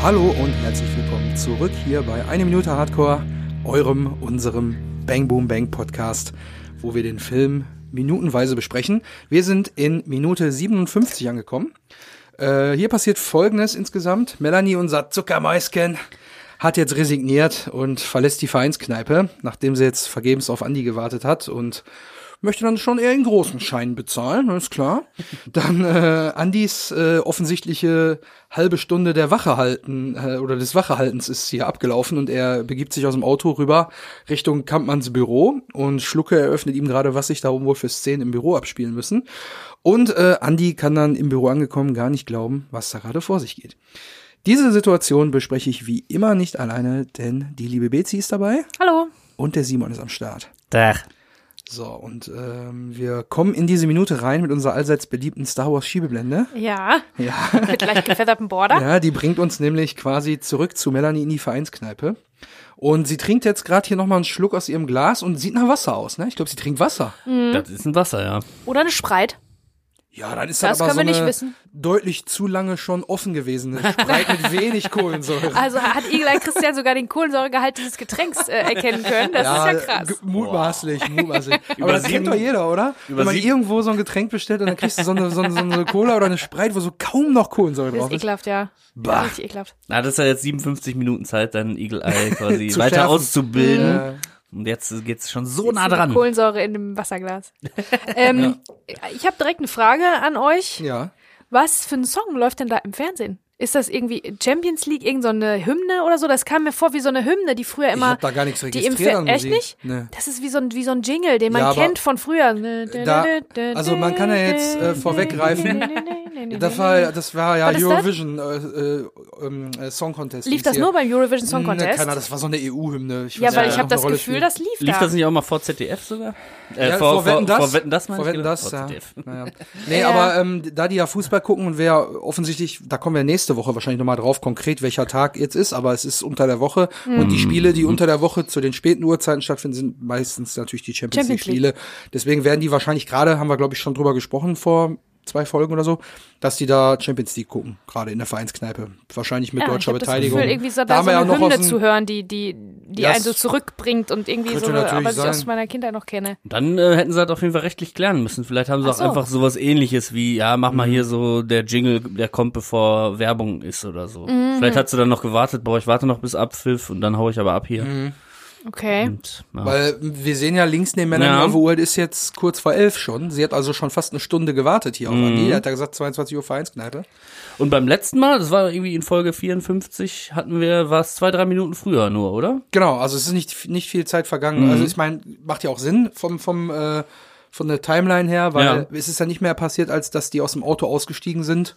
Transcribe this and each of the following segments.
Hallo und herzlich willkommen zurück hier bei Eine Minute Hardcore, eurem, unserem Bang Boom Bang Podcast, wo wir den Film minutenweise besprechen. Wir sind in Minute 57 angekommen. Äh, hier passiert Folgendes insgesamt. Melanie, unser Zuckermäuschen, hat jetzt resigniert und verlässt die Vereinskneipe, nachdem sie jetzt vergebens auf Andi gewartet hat und möchte dann schon eher in großen Schein bezahlen, ist klar. Dann äh, Andis äh, offensichtliche halbe Stunde der Wache halten äh, oder des Wachehaltens ist hier abgelaufen und er begibt sich aus dem Auto rüber Richtung Kampmanns Büro und Schlucke eröffnet ihm gerade, was sich da oben wohl für Szenen im Büro abspielen müssen. Und äh, Andi kann dann im Büro angekommen gar nicht glauben, was da gerade vor sich geht. Diese Situation bespreche ich wie immer nicht alleine, denn die liebe Bezi ist dabei Hallo. und der Simon ist am Start. Dach. So, und ähm, wir kommen in diese Minute rein mit unserer allseits beliebten Star Wars Schiebeblende. Ja, Ja. mit leicht gefeddertem Border. ja, die bringt uns nämlich quasi zurück zu Melanie in die Vereinskneipe. Und sie trinkt jetzt gerade hier nochmal einen Schluck aus ihrem Glas und sieht nach Wasser aus, ne? Ich glaube, sie trinkt Wasser. Das ist ein Wasser, ja. Oder eine Spreit. Ja, dann ist Das das aber so eine deutlich zu lange schon offen gewesene Spreit mit wenig Kohlensäure. Also hat Eagle Christian sogar den Kohlensäuregehalt dieses Getränks äh, erkennen können. Das ist ja krass. Mutmaßlich, mutmaßlich. Aber das sieben- kennt doch jeder, oder? Wenn man sieben- irgendwo so ein Getränk bestellt und dann kriegst du so eine, so eine, so eine Cola oder eine Spreit, wo so kaum noch Kohlensäure Das drauf ist ist. ekelhaft, ja. Bah. Richtig ekelhaft. Na, das ist ja jetzt 57 Minuten Zeit, dein Eagle Eye quasi weiter schärfen. auszubilden. Äh, Und jetzt geht's schon so nah dran. Kohlensäure in dem Wasserglas. ähm, Ich habe direkt eine Frage an euch. ja. Was für ein Song läuft denn da im Fernsehen? Ist das irgendwie Champions League, irgend so eine Hymne oder so? Das kam mir vor wie so eine Hymne, die früher Ich immer. hab da gar nichts die im registriert Fer an Echt nicht? Nee. Das ist wie so ein, wie so ein Jingle, den man Ja, kennt von früher. Da, also man kann ja jetzt äh, vorweggreifen. Das war, das war ja Was ist das? Eurovision äh, äh, ähm, äh, Song Contest. Lief das hier. nur beim Eurovision Song Contest? keiner, das war so eine EU-Hymne. Ich ja, weil nicht, ich habe das Gefühl, spielt. das lief, Lief da. das nicht auch mal vor ZDF sogar? Äh, Ja, vor, vor Wetten das? Vor Wetten das, Vor Wetten das, Vor ja. Naja. Nee, Ja. aber ähm, da die ja Fußball gucken und wer offensichtlich, da kommen wir nächste Woche wahrscheinlich nochmal drauf, konkret welcher Tag jetzt ist, aber es ist unter der Woche und Mhm. die Spiele, die unter der Woche zu den späten Uhrzeiten stattfinden, sind meistens natürlich die Champions, Champions League Spiele. Deswegen werden die wahrscheinlich gerade, haben wir glaube ich schon drüber gesprochen vor zwei Folgen oder so, dass die da Champions League gucken, gerade in der Vereinskneipe. Wahrscheinlich mit ja, deutscher ich Beteiligung. Das Gefühl, irgendwie so, Da da haben so ja eine noch aus Hymne zu hören, die, die, die Ja, einen so zurückbringt und irgendwie so, aber ich aus meiner Kindheit noch kenne. Dann äh, hätten sie das auf jeden Fall rechtlich klären müssen. Vielleicht haben sie Ach auch so. einfach sowas ähnliches wie, ja, mach Mhm. mal hier so der Jingle, der kommt bevor Werbung ist oder so. Mhm. Vielleicht hat sie dann noch gewartet, boah, ich warte noch bis Abpfiff und dann hau ich aber ab hier. Mhm. Okay. Und, ja. Weil wir sehen ja links neben Melanie Ja. es ist jetzt kurz vor elf schon. Sie hat also schon fast eine Stunde gewartet hier auf Mhm. Andi. Er hat ja gesagt 22 Uhr Vereinskneipe. und beim letzten Mal, das war irgendwie in Folge 54, hatten wir, war es zwei, drei Minuten früher nur, oder? Genau, also es ist nicht, nicht viel Zeit vergangen. Mhm. Also ich meine, macht ja auch Sinn vom, vom, äh, von der Timeline her, weil Ja. es ist ja nicht mehr passiert, als dass die aus dem Auto ausgestiegen sind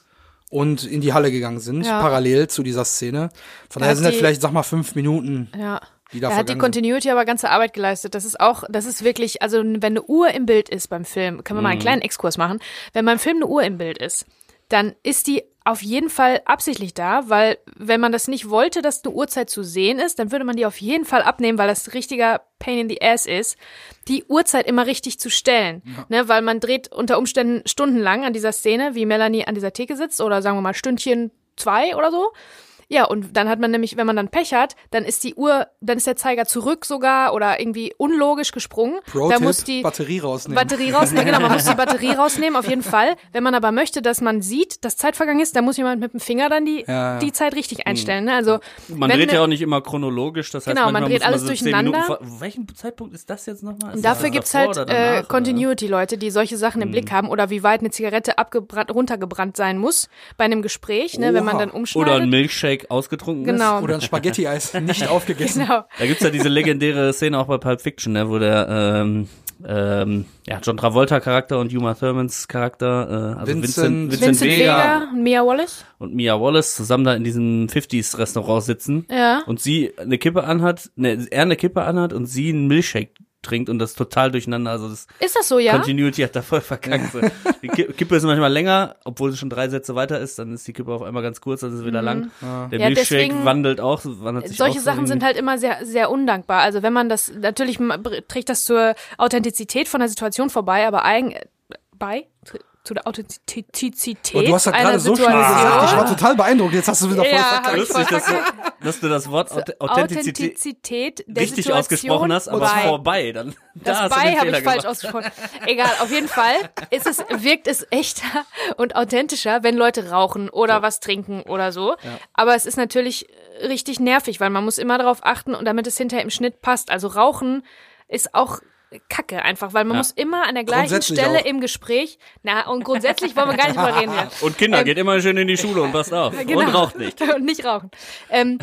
und in die Halle gegangen sind, Ja. parallel zu dieser Szene. Von Da daher sind das vielleicht, sag mal, fünf Minuten, Ja. Die da hat die. Continuity aber ganze Arbeit geleistet. Das ist auch, das ist wirklich, also wenn eine Uhr im Bild ist beim Film, können wir mal einen kleinen Exkurs machen. Wenn beim Film eine Uhr im Bild ist, dann ist die auf jeden Fall absichtlich da, weil wenn man das nicht wollte, dass eine Uhrzeit zu sehen ist, dann würde man die auf jeden Fall abnehmen, weil das richtiger Pain in the Ass ist, die Uhrzeit immer richtig zu stellen. Ne, weil man dreht unter Umständen stundenlang an dieser Szene, wie Melanie an dieser Theke sitzt, oder sagen wir mal Stündchen zwei oder so. Ja, und dann hat man nämlich, wenn man dann Pech hat, dann ist die Uhr, dann ist der Zeiger zurück sogar oder irgendwie unlogisch gesprungen. Pro da muss die Batterie rausnehmen. Batterie rausnehmen. Genau, man muss die Batterie rausnehmen, auf jeden Fall. Wenn man aber möchte, dass man sieht, dass Zeit vergangen ist, dann muss jemand mit dem Finger dann die, Ja, ja. die Zeit richtig einstellen. Ne? Also Man wenn dreht ne- ja auch nicht immer chronologisch, das heißt, Genau, man dreht muss alles so durcheinander. Welchen Zeitpunkt ist das jetzt nochmal? Und dafür gibt's halt äh? Continuity-Leute, die solche Sachen im Mhm. Blick haben oder wie weit eine Zigarette abgebrannt, runtergebrannt sein muss bei einem Gespräch, ne, wenn man dann umschneidet. Oder ein Milkshake ausgetrunken ist. Genau. Oder ein Spaghetti-Eis nicht aufgegessen. Genau. Da gibt's ja diese legendäre Szene auch bei Pulp Fiction, ne, wo der ähm, ähm, ja, John Travolta Charakter und Uma Thurmans Charakter, äh, also Vincent- Vincent, Vincent, Vincent Vega, Vega und Mia Wallace. und Mia Wallace zusammen da in diesem 50s Restaurant sitzen Ja. und sie eine Kippe anhat, ne, er eine Kippe anhat und sie einen Milkshake trinkt und das total durcheinander. Also das Ist das so, ja? Continuity hat da voll verkackt. Die Ki- Kippe ist manchmal länger, obwohl sie schon drei Sätze weiter ist, dann ist die Kippe auf einmal ganz kurz, dann ist sie wieder lang. Der Mhm. Ja, Milkshake deswegen- wandelt auch, wandelt sich Solche auch so Sachen sind halt immer sehr, sehr undankbar. Also wenn man das, natürlich trägt das zur Authentizität von der Situation vorbei, aber eigen, bei, tr- zu der Authentizität Oh, du hast das einer gerade so schnell Situation. gesagt. Ich war total beeindruckt. Jetzt hast du wieder voll Ja, verkackt. Lustig, dass du, dass du das Wort Auth- Authentizität richtig Situation ausgesprochen hast, aber bei. vorbei. Dann, da Das bei habe ich falsch gemacht. ausgesprochen. Egal, auf jeden Fall ist es, wirkt es echter und authentischer, wenn Leute rauchen oder was trinken oder so. Aber es ist natürlich richtig nervig, weil man muss immer darauf achten und damit es hinterher im Schnitt passt. Also Rauchen ist auch Kacke einfach, weil man Ja. muss immer an der gleichen Stelle auch. im Gespräch, na und grundsätzlich wollen wir gar nicht drüber reden. Ja. Und Kinder, geht immer schön in die Schule und passt auf. Genau. Und raucht nicht. und nicht rauchen. Ähm,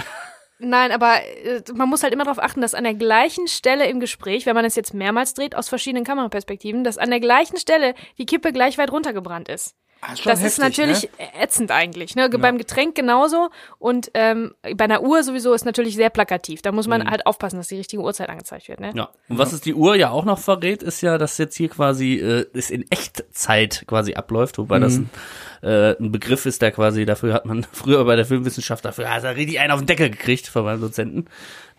nein, aber äh, man muss halt immer darauf achten, dass an der gleichen Stelle im Gespräch, wenn man es jetzt mehrmals dreht aus verschiedenen Kameraperspektiven, dass an der gleichen Stelle die Kippe gleich weit runtergebrannt ist. Ah, ist Das ist heftig, natürlich Ne? ätzend eigentlich. Ne? Beim Getränk genauso und ähm, bei einer Uhr sowieso ist natürlich sehr plakativ. Da muss man Mhm. halt aufpassen, dass die richtige Uhrzeit angezeigt wird. Ne? Ja. Und was es die Uhr ja auch noch verrät, ist ja, dass jetzt hier quasi äh, es in Echtzeit quasi abläuft, wobei das ein, äh, ein Begriff ist, der quasi dafür hat man früher bei der Filmwissenschaft dafür hat er richtig einen auf den Deckel gekriegt von meinem Dozenten.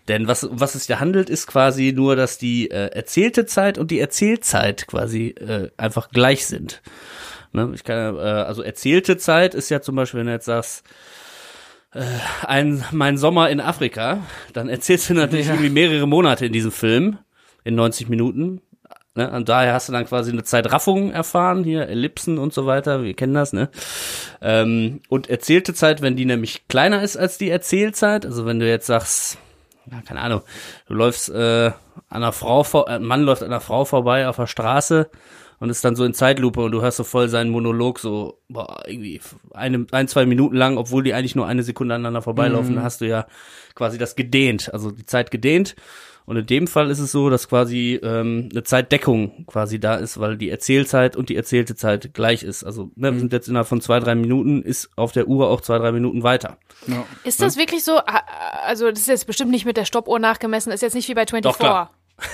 Denn was, um was es hier handelt, ist quasi nur, dass die äh, erzählte Zeit und die Erzählzeit quasi äh, einfach gleich sind. Ne? Ich kann, äh, also erzählte Zeit ist ja zum Beispiel, wenn du jetzt sagst, äh, ein, mein Sommer in Afrika, dann erzählst du natürlich irgendwie mehrere Monate in diesem Film, in 90 Minuten. Ne? Und daher hast du dann quasi eine Zeitraffung erfahren, hier Ellipsen und so weiter, wir kennen das, ne? Ähm, und erzählte Zeit, wenn die nämlich kleiner ist als die Erzählzeit, also wenn du jetzt sagst, ja, keine Ahnung, du läufst äh, an einer Frau vor, äh, ein Mann läuft an einer Frau vorbei auf der Straße und ist dann so in Zeitlupe und du hörst so voll seinen Monolog so boah, irgendwie eine, ein, zwei Minuten lang, obwohl die eigentlich nur eine Sekunde aneinander vorbeilaufen, dann hast du ja quasi das gedehnt, also die Zeit gedehnt. Und in dem Fall ist es so, dass quasi ähm, eine Zeitdeckung quasi da ist, weil die Erzählzeit und die erzählte Zeit gleich ist. Also ne, wir sind jetzt innerhalb von zwei, drei Minuten, ist auf der Uhr auch zwei, drei Minuten weiter. Ja. Ist das wirklich so? Also das ist jetzt bestimmt nicht mit der Stoppuhr nachgemessen. Ist jetzt nicht wie bei 24. Doch, klar.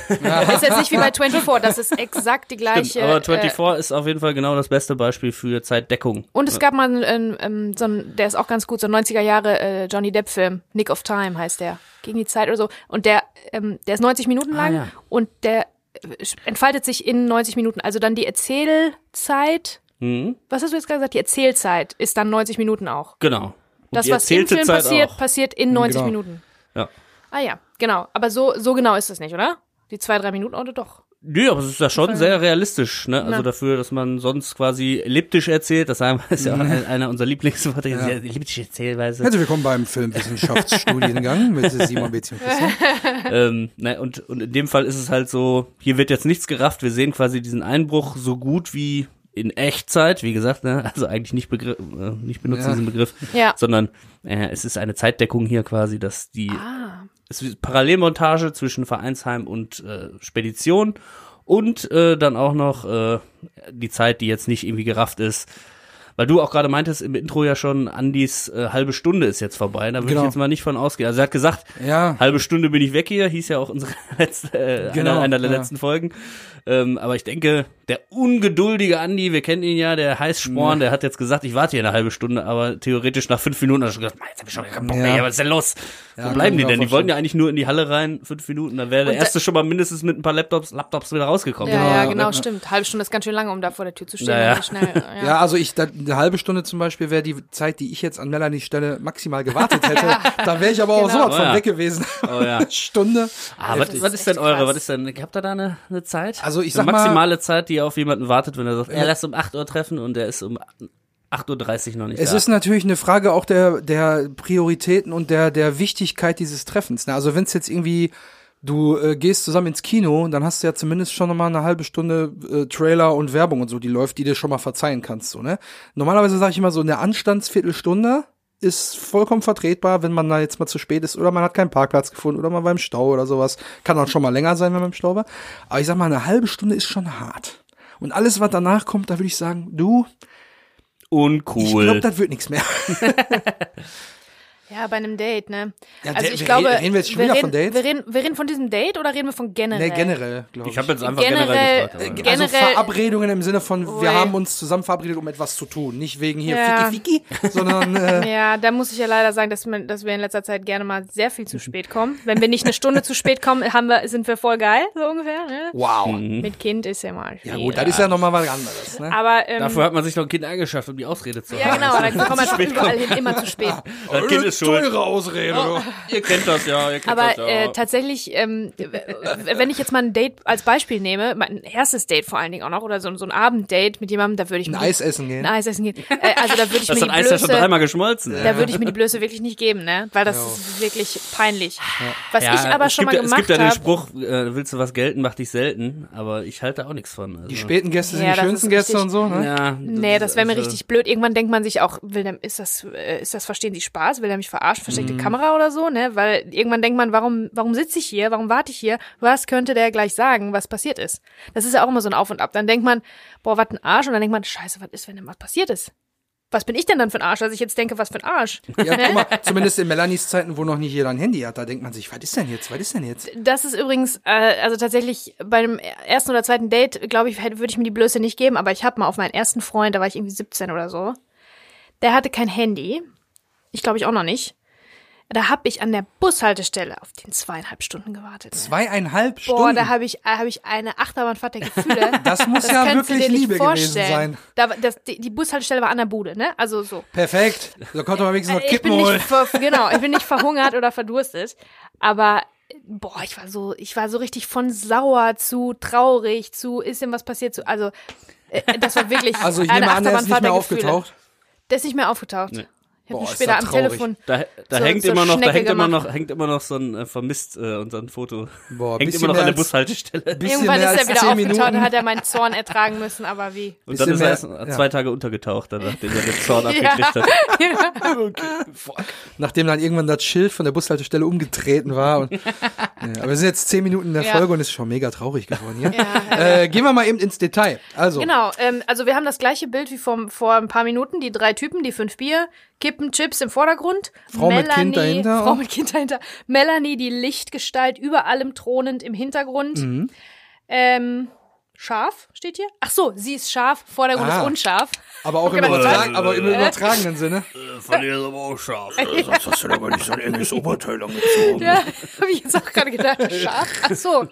Ist jetzt nicht wie bei 24. Das ist exakt die gleiche. Stimmt, aber äh, 24 ist auf jeden Fall genau das beste Beispiel für Zeitdeckung. Und es gab mal einen, ähm, ähm, so einen, der ist auch ganz gut, so ein 90er Jahre äh, Johnny Depp Film, Nick of Time heißt der, gegen die Zeit oder so. Und der, ähm, der ist 90 Minuten lang ja. und der äh, entfaltet sich in 90 Minuten. Also dann die Erzählzeit, Mhm. was hast du jetzt gerade gesagt? Die Erzählzeit ist dann 90 Minuten auch. Genau. Und Das, was im Film Zeit passiert, auch. passiert in 90 genau. Minuten. Ja. Ah ja, genau. Aber so, so genau ist das nicht, oder? Die zwei, drei Minuten oder doch? Nö, aber es ist ja schon sehr realistisch, ne? Also Na. dafür, dass man sonst quasi elliptisch erzählt, das sagen wir, ist ja auch ein- einer unserer Lieblingsworte, ja. elliptische Erzählweise. Herzlich willkommen beim Filmwissenschaftsstudiengang mit Simon Christian. ähm, ne, und, und in dem Fall ist es halt so, hier wird jetzt nichts gerafft, wir sehen quasi diesen Einbruch so gut wie in Echtzeit, wie gesagt, ne? also eigentlich nicht, Begriff, äh, nicht benutzen Ja. diesen Begriff, Ja. sondern äh, es ist eine Zeitdeckung hier quasi, dass die Ah. Es ist Parallelmontage zwischen Vereinsheim und äh, Spedition und äh, dann auch noch äh, die Zeit, die jetzt nicht irgendwie gerafft ist. Weil du auch gerade meintest im Intro ja schon, Andis äh, halbe Stunde ist jetzt vorbei. Da würde Genau. ich jetzt mal nicht von ausgehen. Also er hat gesagt, Ja, halbe Stunde bin ich weg hier, hieß ja auch unsere letzte, äh, Genau, einer, einer der ja. letzten Folgen. Ähm, aber ich denke, der ungeduldige Andi, wir kennen ihn ja, der Heißsporn, der hat jetzt gesagt, ich warte hier eine halbe Stunde, aber theoretisch nach fünf Minuten hat er schon gesagt, "Mann, jetzt hab ich schon keinen Bock Ja. mehr, was ist denn los? Ja, Wo bleiben die denn? Die wollten ja eigentlich nur in die Halle rein, fünf Minuten, dann wäre der Und erste schon mal mindestens mit ein paar Laptops, Laptops wieder rausgekommen. Ja, Genau, ja, ja. genau, stimmt. Halbe Stunde ist ganz schön lange, um da vor der Tür zu stehen. Ja, ja. und schnell, ja. Ja, also ich, da, eine halbe Stunde zum Beispiel wäre die Zeit, die ich jetzt an Melanies Stelle maximal gewartet hätte. Da wäre ich aber auch Genau. sowas Oh von ja. weg gewesen. Oh ja. Stunde. Ah, was, was ist denn eure, krass. was ist denn, habt ihr da eine, eine Zeit? Also ich eine sag mal- maximale Zeit, die ihr auf jemanden wartet, wenn er sagt, er lässt um 8 Uhr treffen und der ist um 8.30 Uhr noch nicht Es da. ist natürlich eine Frage auch der, der Prioritäten und der, der Wichtigkeit dieses Treffens. Ne? Also wenn es jetzt irgendwie, du äh, gehst zusammen ins Kino, dann hast du ja zumindest schon mal eine halbe Stunde äh, Trailer und Werbung und so, die läuft, die dir schon mal verzeihen kannst. So, ne? Normalerweise sage ich immer so, eine Anstandsviertelstunde ist vollkommen vertretbar, wenn man da jetzt mal zu spät ist oder man hat keinen Parkplatz gefunden oder man war im Stau oder sowas. Kann auch schon mal länger sein, wenn man im Stau war. Aber ich sag mal, eine halbe Stunde ist schon hart. Und alles, was danach kommt, da würde ich sagen, du, ich Uncool. glaube, das wird nichts mehr. Ja, bei einem Date, ne? Ja, also ich wir glaube, reden- reden wir jetzt schon wieder reden, von Dates? Wir reden, wir reden von diesem Date oder reden wir von generell? Nee, generell, glaube ich. ich habe jetzt einfach Generell- generell, gefragt. äh, aber- ge- also generell- Verabredungen im Sinne von, wir Ui. haben uns zusammen verabredet, um etwas zu tun. Nicht wegen hier Ja. Fiki Fiki, sondern äh, Ja, da muss ich ja leider sagen, dass, man, dass wir in letzter Zeit gerne mal sehr viel zu spät kommen. Wenn wir nicht eine Stunde zu spät kommen, haben wir, sind wir voll geil, so ungefähr. Ne? wow. Mit Kind ist ja mal Ja viel. gut, das ist ja nochmal was anderes. ne? Aber ähm, Dafür hat man sich noch ein Kind eingeschafft, um die Ausrede zu ja haben. genau, dann kommt man einfach überall hin, immer zu spät. Das Kind ist schuld. Teure Ausrede. Oh. Ihr kennt das ja, ihr kennt Aber das ja. äh, tatsächlich, ähm, wenn ich jetzt mal ein Date als Beispiel nehme, mein erstes Date vor allen Dingen auch noch, oder so, so ein Abenddate mit jemandem, da würde ich Ein mir Eis essen gehen. ein Eis essen gehen. Äh, also da würde ich das mir die Eis ja schon Blöße, dreimal geschmolzen. da würde ich mir die Blöße wirklich nicht geben, ne? Weil das Ja. ist wirklich peinlich. Was Ja, ich aber es schon gibt, mal ja- Es gemacht gibt ja den habe. Spruch, äh, willst du was gelten, mach dich selten, aber ich halte auch nichts von. Also. Die späten Gäste sind Ja, die schönsten Gäste richtig. und so, ne? Ja, Nee, das wäre mir also- richtig blöd. Irgendwann denkt man sich auch, will der, ist das, äh, ist das, verstehen Sie Spaß? Will er mich verarschen? Versteckte Mhm. Kamera oder so, ne? Weil irgendwann denkt man, warum, warum sitze ich hier? Warum warte ich hier? Was könnte der gleich sagen, was passiert ist? Das ist ja auch immer so ein Auf und Ab. Dann denkt man, boah, was ein Arsch. Und dann denkt man, scheiße, was ist, wenn denn was passiert ist? Was bin ich denn dann für ein Arsch, dass ich jetzt denke, was für ein Arsch? Ja, guck mal, zumindest in Melanies Zeiten, wo noch nicht jeder ein Handy hat, da denkt man sich, was ist denn jetzt, was ist denn jetzt? Das ist übrigens, äh, also tatsächlich bei dem ersten oder zweiten Date, glaube ich, würde ich mir die Blöße nicht geben, aber ich habe mal auf meinen ersten Freund, da war ich irgendwie 17 oder so, der hatte kein Handy. Ich glaube ich auch noch nicht. Da habe ich an der Bushaltestelle auf den zweieinhalb Stunden gewartet. ne? Zweieinhalb Boah, Stunden. da habe ich, äh, hab ich eine Achterbahnfahrt der Gefühle. das muss ja kannst du wirklich dir nicht Liebe gewesen vorstellen. sein. Da, das, die, die Bushaltestelle war an der Bude, ne? Also so. Perfekt. Da konnte man wenigstens noch ich Kippen bin holen. nicht ver, genau, ich bin nicht verhungert oder verdurstet, aber boah, ich war so, ich war so richtig von sauer zu traurig zu ist denn was passiert zu, also äh, das war wirklich Also ich eine nehme an, der ist nicht Achterbahnfahrt mehr aufgetaucht. Der ist nicht mehr aufgetaucht. Ich habe Boah, später am traurig. Telefon. Da, da So- hängt zur immer noch, da hängt immer noch, hängt immer noch so ein äh, vermisst äh, unser Foto. Boah, hängt immer noch an der Bushaltestelle. Irgendwann ist er wieder aufgetaucht, dann hat er meinen Zorn ertragen müssen, aber wie? Und dann ist er erst äh, ja. zwei Tage untergetaucht, dann, nachdem er den Zorn Ja. abgekriegt hat. Nachdem dann irgendwann das Schild von der Bushaltestelle umgetreten war. Und, ja, aber wir sind jetzt zehn Minuten in der Ja. Folge und es ist schon mega traurig geworden hier. Ja, Äh, gehen wir mal eben ins Detail. Also, Genau, ähm, also wir haben das gleiche Bild wie vor, vor ein paar Minuten. Die drei Typen, die fünf Bier, Kippen, Chips im Vordergrund. Frau mit Kind dahinter Frau mit Kind dahinter. Melanie, die Lichtgestalt über allem thronend im Hintergrund. Mhm. Ähm, scharf steht hier? Ach so, sie ist scharf, Vordergrund Ah. ist unscharf. aber auch im, Okay, Übertrag aber im übertragenen Sinne. Von dir ist aber auch scharf. Sonst hast du aber nicht so ein enges Oberteil angezogen. Ja, habe ich jetzt auch gerade gedacht. Scharf? Ach so.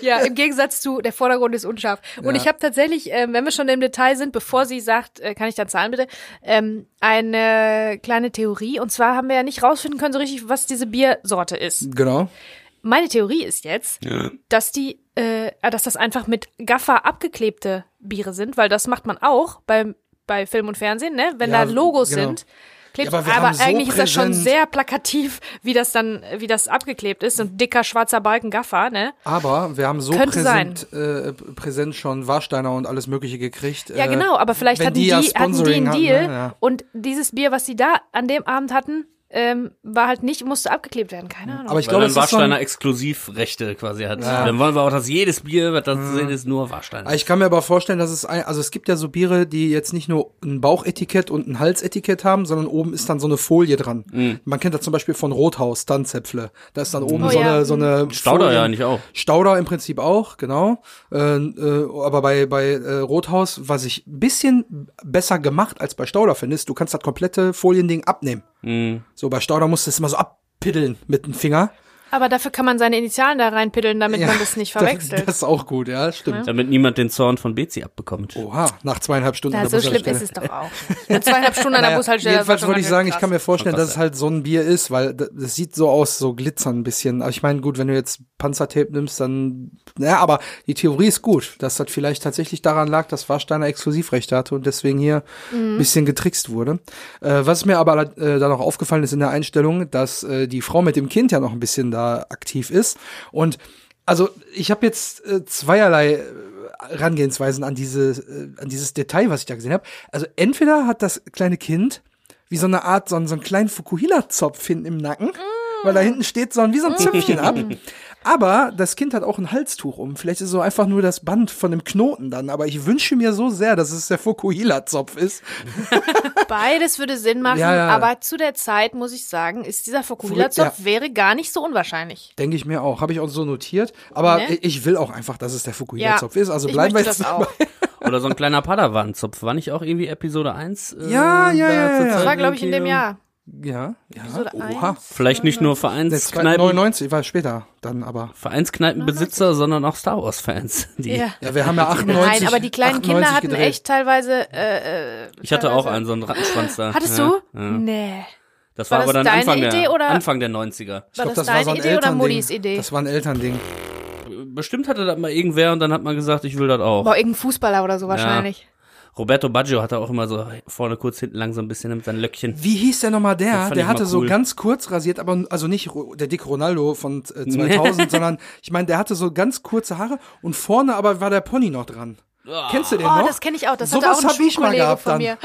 Ja, im Gegensatz zu, der Vordergrund ist unscharf. Und Ja. ich habe tatsächlich, ähm, wenn wir schon im Detail sind, bevor sie sagt, äh, kann ich da zahlen bitte, ähm, eine kleine Theorie. Und zwar haben wir ja nicht rausfinden können so richtig, was diese Biersorte ist. Genau. Meine Theorie ist jetzt, dass die, äh, dass das einfach mit Gaffer abgeklebte Biere sind, weil das macht man auch beim, bei Film und Fernsehen, ne? Wenn Ja, da Logos genau. sind. Klebt, Ja, aber aber so eigentlich ist das schon präsent- sehr plakativ, wie das dann, wie das abgeklebt ist. So ein dicker schwarzer Balken Gaffer, ne? Aber wir haben so Könnte präsent, äh, präsent schon Warsteiner und alles Mögliche gekriegt. Ja, äh, genau, aber vielleicht hatten die, die hatten die einen hatten, Deal ne? Ja. und dieses Bier, was sie da an dem Abend hatten, ähm, war halt nicht, musste abgeklebt werden, keine Ahnung. Aber ich glaube, dann so Warsteiner Exklusivrechte quasi hat. Dann wollen wir auch, dass jedes Bier, was da zu sehen ist, nur Warsteiner. ich kann mir aber vorstellen, dass es ein, also es gibt ja so Biere, die jetzt nicht nur ein Bauchetikett und ein Halsetikett haben, sondern oben ist dann so eine Folie dran. Mhm. Man kennt das zum Beispiel von Rothaus, Tanzäpfle. Da ist dann oben Oh so, ja. eine, so eine Stauder Folie- ja eigentlich auch. Stauder im Prinzip auch, genau. Äh, äh, aber bei, bei äh, Rothaus, was ich ein bisschen besser gemacht als bei Stauder finde, ist, du kannst das komplette Foliending abnehmen. Mhm. So, bei Stauder musst du es immer so abpiddeln mit dem Finger. Aber dafür kann man seine Initialen da reinpiddeln, damit Ja, man das nicht verwechselt. Das, das ist auch gut, ja, stimmt. Damit niemand den Zorn von Bezi abbekommt. Oha, nach zweieinhalb Stunden. Ja, an der so schlimm ist es doch auch. Eine zweieinhalb Stunden an der Naja, Bushaltestelle. jedenfalls wollte ich sagen, krass. ich kann mir vorstellen, krass, dass es halt so ein Bier ist, weil das, sieht so aus, so glitzern ein bisschen. Aber ich meine, gut, wenn du jetzt Panzertape nimmst, dann, naja, aber die Theorie ist gut, dass das vielleicht tatsächlich daran lag, dass Warsteiner Exklusivrechte hatte und deswegen hier ein bisschen getrickst wurde. Äh, was mir aber äh, da noch aufgefallen ist in der Einstellung, dass äh, die Frau mit dem Kind ja noch ein bisschen da aktiv ist und also ich habe jetzt äh, zweierlei äh, Herangehensweisen an diese äh, an dieses Detail, was ich da gesehen habe. Also entweder hat das kleine Kind wie so eine Art so, so einen kleinen Fukuhila-Zopf hinten im Nacken, weil da hinten steht so ein wie so ein Zöpfchen ab. Aber das Kind hat auch ein Halstuch um. Vielleicht ist so einfach nur das Band von dem Knoten dann. Aber ich wünsche mir so sehr, dass es der Fukuhila-Zopf ist. Beides würde Sinn machen, Ja, ja. aber zu der Zeit, muss ich sagen, ist dieser Fokuhila-Zopf Ja. wäre gar nicht so unwahrscheinlich. Denke ich mir auch. Habe ich auch so notiert. Aber Ne? ich will auch einfach, dass es der Fukuhila-Zopf ist. Also bleiben wir jetzt das auch. Oder so ein kleiner Padawan-Zopf. War nicht auch irgendwie Episode 1? Äh, Ja, ja, da ja, ja. Das war, glaube ich, in dem? Jahr. Ja, ja. Episode Oha. Vielleicht nicht nur Vereinskneipen, 99 war später dann aber. Vereinskneipenbesitzer, sondern auch Star Wars Fans. Die, Ja. Ja, wir haben ja 98. Nein, aber die kleinen 98 Kinder hatten gedreht. echt teilweise. Äh, äh, Ich hatte auch teilweise- einen, so einen Rattenschwanz da. Hattest ja, du? Ja. Nee. Das War war, aber das dann deine Anfang, Idee der, oder- Anfang der 90er. Ich War glaub, das, war deine so ein Idee oder Elternding. Muddis Idee? Das war ein Elternding. Bestimmt hatte das mal irgendwer und dann hat man gesagt, ich will das auch. Boah, irgendein Fußballer oder so wahrscheinlich. Roberto Baggio hatte auch immer so vorne kurz, hinten lang so ein bisschen mit seinen Löckchen. Wie hieß der nochmal der? Der hatte mal so cool. ganz kurz rasiert, aber also nicht der dicke Ronaldo von äh, 2000, sondern ich meine, der hatte so ganz kurze Haare und vorne aber war der Pony noch dran. Kennst du den Oh, noch? das kenne ich auch. Das hatte Sowas auch ein hab ich mal gehabt von dann. mir.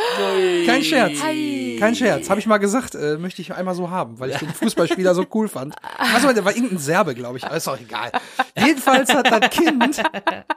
Kein Scherz. Ei. Kein Scherz. Habe ich mal gesagt, äh, möchte ich einmal so haben, weil ich den Fußballspieler so cool fand. Also, der war irgendein Serbe, glaube ich. Aber ist auch egal. Jedenfalls hat das Kind,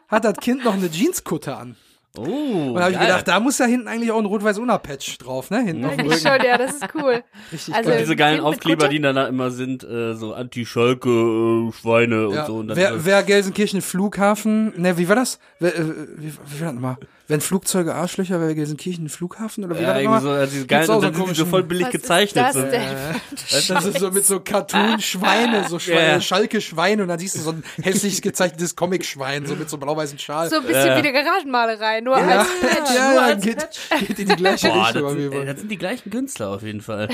hat das Kind noch eine Jeanskutte an. Oh, Und da habe ich gedacht, da muss ja hinten eigentlich auch ein Rot-Weiß-Unna-Patch drauf, ne? Hinten auf dem Rücken. schon, ja, das ist cool. Richtig Also, geil. diese geilen Aufkleber, die dann da immer sind, äh, so Anti-Schalke, äh, Schweine und Ja. so. Und dann, wer, wer Gelsenkirchen Flughafen, ne, wie war das? Wer, äh, wie, wie war das nochmal? Wenn Flugzeuge Arschlöcher, wer Gelsenkirchen Flughafen oder wie ja, irgendwie so, also diese geilen, so dann sind so voll billig Was ist gezeichnet. das so. denn? Das ist so mit so Cartoon-Schweine, so Schweine, Ja, ja. Schalke-Schweine und dann siehst du so ein hässlich gezeichnetes Comic-Schwein, so mit so blau-weißen Schal. So ein bisschen wie eine Garagenmalerei, nur ja, als Patch. ja, nur ja, als geht, geht in die gleiche Boah, Richtung. das sind, das sind die gleichen Künstler auf jeden Fall.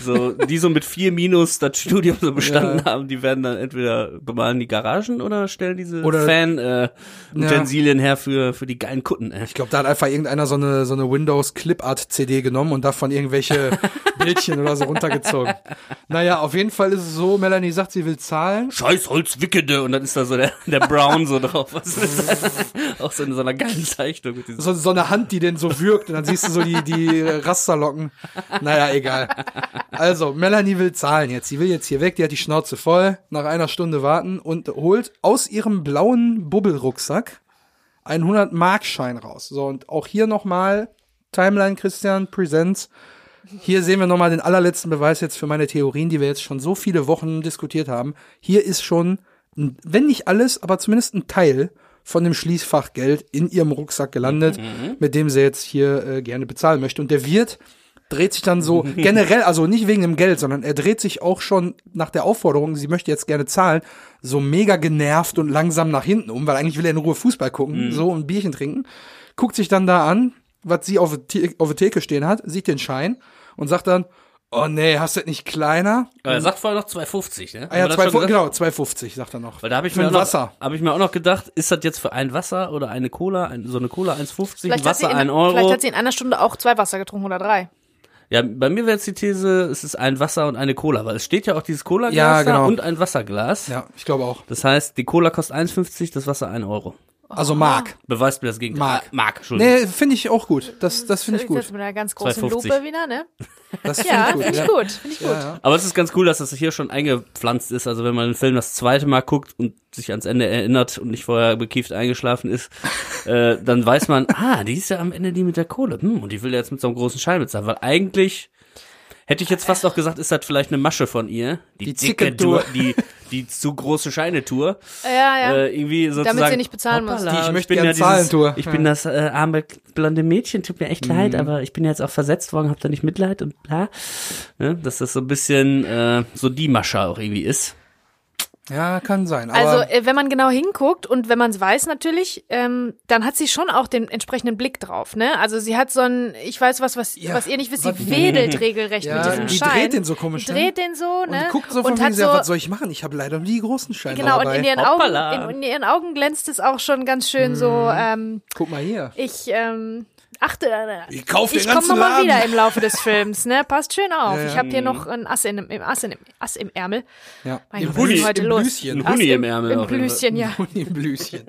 so, die so mit vier Minus das Studium so bestanden haben, die werden dann entweder bemalen die Garagen oder stellen diese Fan-Utensilien her für, für die geilen Kutten. Ey. Ich glaube, da hat einfach irgendeiner so eine, so eine Windows Clipart CD genommen und davon irgendwelche Bildchen oder so runtergezogen. Naja, auf jeden Fall ist es so, Melanie sagt, sie will zahlen. Scheiß Holzwickede und dann ist da so der, der Brown so drauf. Was ist das? Auch so in so einer geilen Zeichnung So, so eine Hand, die den so wirkt und dann siehst du so die, die Rasterlocken. Naja, egal. Also, Melanie will zahlen jetzt. Sie will jetzt hier weg, die hat die Schnauze voll, nach einer Stunde warten und holt aus ihrem blauen Bubbelrucksack einen 100-Markschein raus. So, und auch hier nochmal Timeline Christian Presents. Hier sehen wir nochmal den allerletzten Beweis jetzt für meine Theorien, die wir jetzt schon so viele Wochen diskutiert haben. Hier ist schon, wenn nicht alles, aber zumindest ein Teil von dem Schließfachgeld in ihrem Rucksack gelandet, mit dem sie jetzt hier äh, gerne bezahlen möchte. Und der Wirt dreht sich dann so generell, also nicht wegen dem Geld, sondern er dreht sich auch schon nach der Aufforderung, sie möchte jetzt gerne zahlen, so mega genervt und langsam nach hinten um, weil eigentlich will er in Ruhe Fußball gucken, so und ein Bierchen trinken, guckt sich dann da an, was sie auf der The- auf der Theke stehen hat, sieht den Schein und sagt dann, oh nee, hast du das nicht kleiner? Aber er sagt vorher noch 2,50, ne? Ah ja, zwei, genau, 2,50 sagt er noch. Weil da habe ich, mir noch- hab ich mir auch noch gedacht, ist das jetzt für ein Wasser oder eine Cola, ein, so eine Cola 1,50, ein Vielleicht hat, sie Wasser in, 1 Euro? vielleicht hat sie in einer Stunde auch zwei Wasser getrunken oder drei. Ja, bei mir wäre jetzt die These, es ist ein Wasser und eine Cola, weil es steht ja auch dieses Cola-Glas Ja, genau. da und ein Wasserglas. Ja, ich glaube auch. Das heißt, die Cola kostet 1,50, das Wasser 1 Euro. Also Mark. Beweist mir das Gegenteil. Mark. Mark, Entschuldigung. Nee, finde ich auch gut. Das, das finde ich gut. Jetzt mit einer ganz großen 2,50. Lupe wieder, ne? Das Ja, finde finde ich gut. Finde ich gut. Ja, ja. Aber es ist ganz cool, dass das hier schon eingepflanzt ist. Also wenn man den Film das zweite Mal guckt und sich ans Ende erinnert und nicht vorher bekieft eingeschlafen ist, äh, dann weiß man, ah, die ist ja am Ende die mit der Kohle. Hm, und die will jetzt mit so einem großen Schein bezahlen. Weil eigentlich hätte ich jetzt fast auch gesagt, ist das vielleicht eine Masche von ihr. Die, Die dicke Zicke-Tour. Tour, die, die zu große Scheine-Tour. Ja, ja. Äh, irgendwie sozusagen, sie nicht bezahlen muss. Die Ich möchte bin gern zahlen, dieses, Tour. Ich Ja. bin das äh, arme blonde Mädchen, tut mir echt Mhm. leid, aber ich bin jetzt auch versetzt worden, hab da nicht Mitleid und bla. Ne? Dass das so ein bisschen äh, so die Masche auch irgendwie ist. Ja, kann sein. Aber Also, wenn man genau hinguckt und wenn man es weiß natürlich, ähm, dann hat sie schon auch den entsprechenden Blick drauf, ne? Also sie hat so ein, ich weiß was, was, Ja, was ihr nicht wisst, sie wedelt regelrecht Ja, mit diesem die Schein. dreht den so komisch, Die ne? dreht den so, ne? und guckt so von und wegen, hat so, so, was soll ich machen? Ich habe leider nie die großen Scheine genau, und dabei. in ihren, Hoppala. Augen, in, in ihren Augen glänzt es auch schon ganz schön so, Mhm. ähm, Guck mal hier. ich, ähm, achte, äh, Ich kauf den ich komme ganzen nochmal Laden. wieder im Laufe des Films, ne? Passt schön auf. Ja, ja. Ich habe hier noch ein Ass, in, im, Ass, in, Ass im Ärmel. Ja. Mein Im Blüschen, heute im los? Blüschen. Ein Huni Ass im Ärmel Im. Blüschen, ja. Und im Blüschen.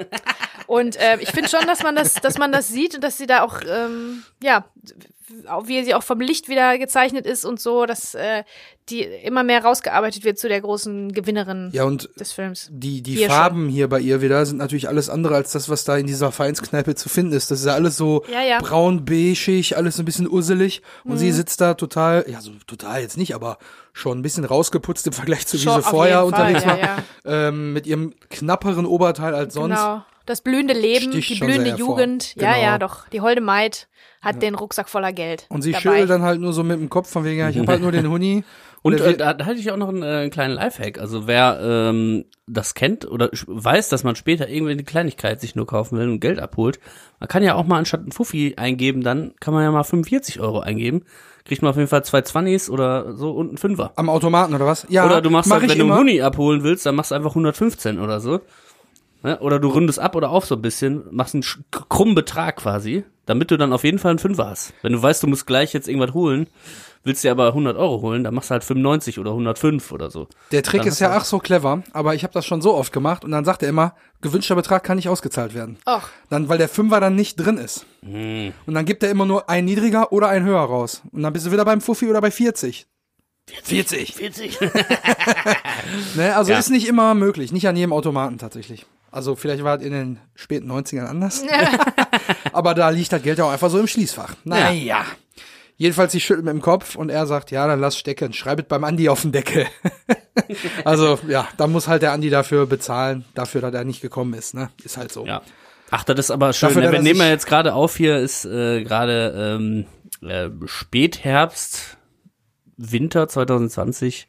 Und äh, ich finde schon, dass man das, dass man das sieht und dass sie da auch, ähm, ja, auch wie sie auch vom Licht wieder gezeichnet ist und so, dass äh, die immer mehr rausgearbeitet wird zu der großen Gewinnerin Ja, und des Films. die, die Hier Farben hier bei ihr wieder sind natürlich alles andere als das, was da in dieser Vereinskneipe zu finden ist. Das ist ja alles so Ja, ja. braun-beigig, alles so ein bisschen usselig. Und Mhm. sie sitzt da total, ja, so total jetzt nicht, aber schon ein bisschen rausgeputzt im Vergleich zu wie Schon, sie auf vorher unterwegs ja, war. ja. Ähm, mit ihrem knapperen Oberteil als sonst. Genau. das blühende Leben, Sticht die schon blühende sehr hervor. Jugend. Ja, Genau. ja, doch. Die holde Maid hat den Rucksack voller Geld. Und sie dabei. schüttelt dann halt nur so mit dem Kopf von wegen, ja, ich habe halt nur den Huni. Und er äh, da, da hatte ich auch noch einen, äh, einen kleinen Lifehack. Also wer ähm, das kennt oder weiß, dass man später irgendwie eine Kleinigkeit sich nur kaufen will und Geld abholt, man kann ja auch mal anstatt einen Fuffi eingeben, dann kann man ja mal 45 Euro eingeben. Kriegt man auf jeden Fall zwei Zwannis oder so und einen Fünfer. am Automaten oder was? Ja, oder du machst mach halt, wenn du einen Huni abholen willst, dann machst du einfach 115 oder so. Ne? Oder du rundest ab oder auf so ein bisschen, machst einen krummen Betrag quasi, damit du dann auf jeden Fall einen Fünfer hast. Wenn du weißt, du musst gleich jetzt irgendwas holen, willst dir aber 100 Euro holen, dann machst du halt 95 oder 105 oder so. Der Trick ist ja du- ach so clever, aber ich habe das schon so oft gemacht und dann sagt er immer, gewünschter Betrag kann nicht ausgezahlt werden. Och, Dann, weil der Fünfer dann nicht drin ist. Hm. Und dann gibt er immer nur ein niedriger oder ein höher raus. Und dann bist du wieder beim Fuffi oder bei 40. 40. 40. Ne, also Ja. ist nicht immer möglich, nicht an jedem Automaten tatsächlich. Also vielleicht war es in den späten 90ern anders. Aber da liegt das Geld ja auch einfach so im Schließfach. Naja. Jedenfalls, sie schüttelt mit dem Kopf und er sagt, ja, dann lass stecken, schreib es beim Andi auf den Deckel. also, ja, da muss halt der Andi dafür bezahlen, dafür, dass er nicht gekommen ist, ne? Ist halt so. Ja. Ach, das ist aber schön. Dafür, ne? Wir nehmen ja jetzt gerade auf hier, ist äh, gerade ähm, äh, Spätherbst, Winter 2020.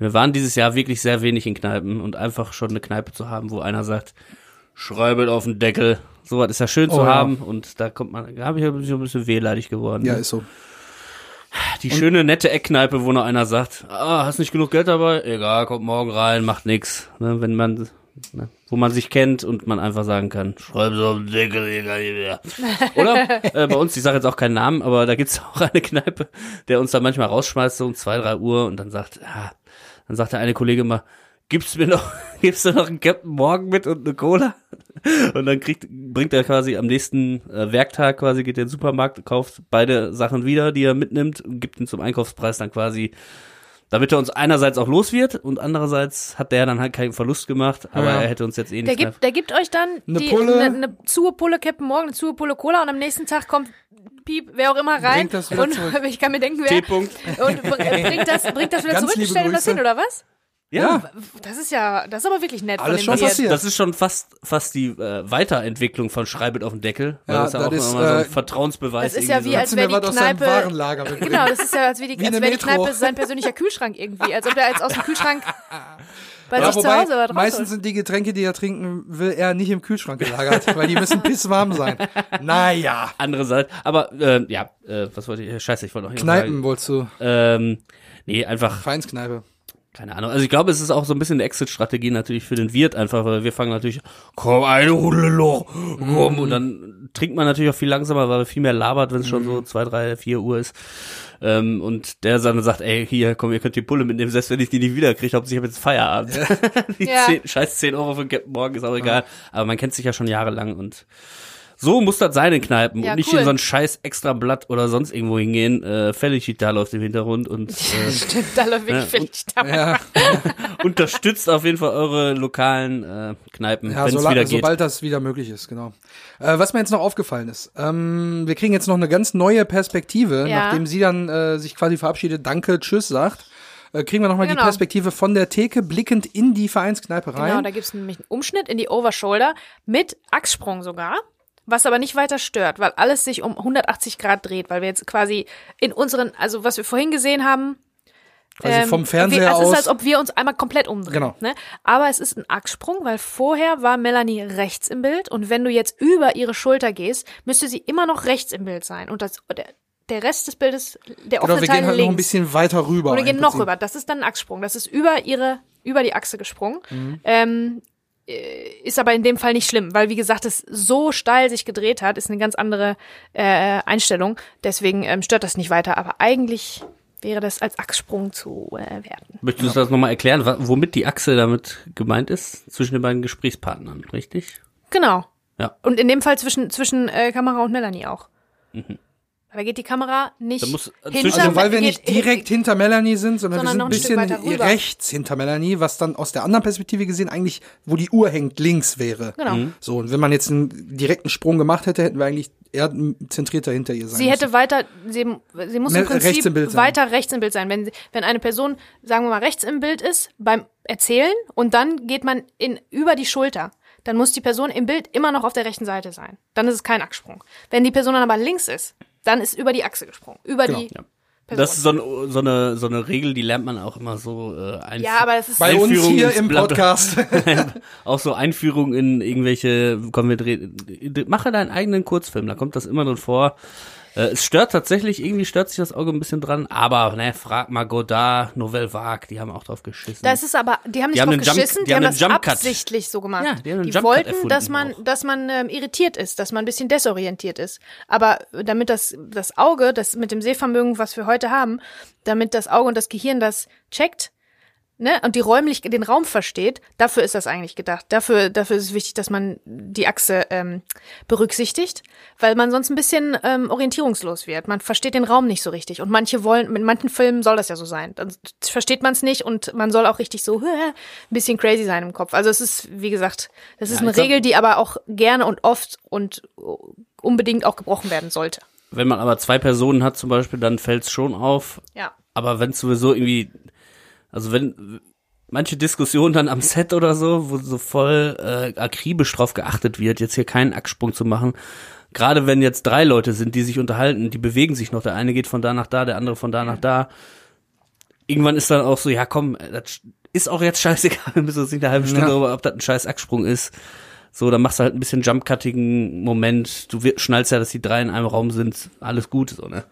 Wir waren dieses Jahr wirklich sehr wenig in Kneipen und einfach schon eine Kneipe zu haben, wo einer sagt, schreibet auf den Deckel. Sowas ist ja schön Oh, zu ja. haben und da kommt man, da habe ich ein bisschen, ein bisschen wehleidig geworden. Ja, ne? ist so. Die schöne, nette Eckkneipe, wo noch einer sagt, ah, hast nicht genug Geld dabei? Egal, kommt morgen rein, macht nix. Ne, wenn man, ne, wo man sich kennt und man einfach sagen kann, schreib so auf den Deckel, egal wie wer. Oder? äh, bei uns, ich sage jetzt auch keinen Namen, aber da gibt's auch eine Kneipe, der uns da manchmal rausschmeißt, so um zwei, drei Uhr und dann sagt, ja, dann sagt der eine Kollege immer, gibst mir noch, gibst du noch einen Captain Morgan mit und eine Cola? Und dann kriegt, bringt er quasi am nächsten äh, Werktag quasi, geht in den Supermarkt, kauft beide Sachen wieder, die er mitnimmt und gibt ihn zum Einkaufspreis dann quasi, damit er uns einerseits auch los wird und andererseits hat der dann halt keinen Verlust gemacht, aber Ja. er hätte uns jetzt eh der nicht mehr. gibt, der gibt euch dann Ne die, Pulle. eine ne zur Pulle Captain Morgan, eine zur Pulle Cola und am nächsten Tag kommt Piep, wer auch immer rein und zurück. ich kann mir denken, wer und br- bringt das, bringt das wieder Ganz zurück, stellt ihm das hin oder was? Ja. Das ist ja, das ist aber wirklich nett Alles von schon dem Das Wirt. passiert. ist, das ist schon fast, fast die äh, Weiterentwicklung von Schreibet auf den Deckel. Weil Ja, das ist ja auch ist, immer so ein äh, Vertrauensbeweis. Das ist ja wie so. als wäre die was aus deinem Kneipe. Genau, das ist ja als, wie die, Wie als wäre die. Kneipe sein persönlicher Kühlschrank irgendwie. Als ob er jetzt aus dem Kühlschrank bei Ja, sich zu wobei, Hause was meistens sind die Getränke, die er trinken will, er nicht im Kühlschrank gelagert, weil die müssen pisswarm sein. Naja. andere Seite. Aber äh, ja, äh, was wollte ich? Scheiße, ich wollte noch Kneipen wolltest du. Ähm, nee, einfach, Vereinskneipe. Keine Ahnung. Also ich glaube, es ist auch so ein bisschen eine Exit-Strategie natürlich für den Wirt einfach, weil wir fangen natürlich, komm, eine Hundeloch, komm. Und dann trinkt man natürlich auch viel langsamer, weil er viel mehr labert, wenn es schon so zwei, drei, vier Uhr ist. Ähm, und der dann sagt, ey, hier, komm, ihr könnt die Pulle mitnehmen, selbst wenn ich die nicht wiederkriege, hauptsächlich ich habe jetzt Feierabend. die Ja. 10, scheiß 10 Euro für Captain Morgan ist auch egal. Aber man kennt sich ja schon jahrelang und so muss das sein in Kneipen Ja, und nicht cool. in so ein scheiß Extrablatt oder sonst irgendwo hingehen. Äh, Felicital läuft im Hintergrund und äh, Stimmt, da läuft wirklich da. Ja, unterstützt auf jeden Fall eure lokalen äh, Kneipen, ja wenn es wieder geht. sobald das wieder möglich ist, genau. Äh, was mir jetzt noch aufgefallen ist, ähm, wir kriegen jetzt noch eine ganz neue Perspektive, Ja. nachdem sie dann äh, sich quasi verabschiedet, danke, tschüss sagt. Äh, kriegen wir nochmal Genau. die Perspektive von der Theke blickend in die Vereinskneipe rein. Genau, da gibt's nämlich einen Umschnitt in die Overshoulder mit Achssprung sogar. Was aber nicht weiter stört, weil alles sich um 180 Grad dreht, weil wir jetzt quasi in unseren, also was wir vorhin gesehen haben, quasi vom ähm, Fernseher wir, es aus. ist, als ob wir uns einmal komplett umdrehen. Genau. Ne? Aber es ist ein Achssprung, weil vorher war Melanie rechts im Bild und wenn du jetzt über ihre Schulter gehst, müsste sie immer noch rechts im Bild sein. Und das, der, der Rest des Bildes, der genau, offene wir Teil gehen halt links. noch ein bisschen weiter rüber. Und wir gehen noch rüber. Das ist dann ein Achssprung. Das ist über ihre, über die Achse gesprungen. Mhm. Ähm, äh, ist aber in dem Fall nicht schlimm, weil wie gesagt, es so steil sich gedreht hat, ist eine ganz andere äh, Einstellung. Deswegen ähm, stört das nicht weiter. Aber eigentlich wäre das als Achssprung zu äh, werten. Möchtest du das nochmal erklären, womit die Achse damit gemeint ist? Zwischen den beiden Gesprächspartnern, richtig? Genau. Ja. Und in dem Fall zwischen, zwischen äh, Kamera und Melanie auch. Da geht die Kamera nicht muss- äh, hinter, zwischen- Also weil wir nicht direkt hinter Melanie sind, sondern, Sondern wir ein sind ein bisschen rüber. rechts hinter Melanie, was dann aus der anderen Perspektive gesehen eigentlich, wo die Uhr hängt, links wäre. Genau. So, und wenn man jetzt einen direkten Sprung gemacht hätte, hätten wir eigentlich eher zentrierter hinter ihr sein Sie hätte weiter, sie, sie muss Mehr im Prinzip rechts im Bild sein. weiter rechts im Bild sein. Wenn, wenn eine Person, sagen wir mal, rechts im Bild ist beim Erzählen und dann geht man in, über die Schulter, dann muss die Person im Bild immer noch auf der rechten Seite sein. Dann ist es kein Achssprung. Wenn die Person dann aber links ist, dann ist über die Achse gesprungen. Über Genau. die Ja. Das ist so, ein, so, eine, so eine Regel, die lernt man auch immer so äh, ein, ja, aber das ist Bei uns hier im Blatt- Podcast. auch so Einführung in irgendwelche, komm, wir drehen, mache deinen eigenen Kurzfilm, da kommt das immer drin vor. Äh, es stört tatsächlich, irgendwie stört sich das Auge ein bisschen dran, aber ne, frag mal Godard, Nouvelle Vague, die haben auch drauf geschissen. Das ist aber, die haben nicht Die haben drauf Jump- geschissen, die, die haben haben das absichtlich so gemacht. Ja, die haben die wollten, dass man, auch. dass man ähm, irritiert ist, dass man ein bisschen desorientiert ist. Aber damit das, das Auge, das mit dem Sehvermögen, was wir heute haben, damit das Auge und das Gehirn das checkt, ne, und die räumlich den Raum versteht, dafür ist das eigentlich gedacht. Dafür, dafür ist es wichtig, dass man die Achse ähm, berücksichtigt, weil man sonst ein bisschen ähm, orientierungslos wird. Man versteht den Raum nicht so richtig. Und manche wollen, mit manchen Filmen soll das ja so sein. Dann versteht man es nicht und man soll auch richtig so ein bisschen crazy sein im Kopf. Also es ist, wie gesagt, das ist Ja, eine Regel, die aber auch gerne und oft und unbedingt auch gebrochen werden sollte. Wenn man aber zwei Personen hat zum Beispiel, dann fällt's schon auf. Ja. Aber wenn es sowieso irgendwie, also wenn manche Diskussionen dann am Set oder so, wo so voll äh, akribisch drauf geachtet wird, jetzt hier keinen Acksprung zu machen. Gerade wenn jetzt drei Leute sind, die sich unterhalten, die bewegen sich noch. Der eine geht von da nach da, der andere von da nach da. Irgendwann ist dann auch so, ja komm, das ist auch jetzt scheißegal, wir müssen uns nicht eine halbe Stunde Ja. darüber, ob das ein scheiß Acksprung ist. So, dann machst du halt ein bisschen Jump-Cuttigen Moment. Du schnallst ja, dass die drei in einem Raum sind. Alles gut, so, ne?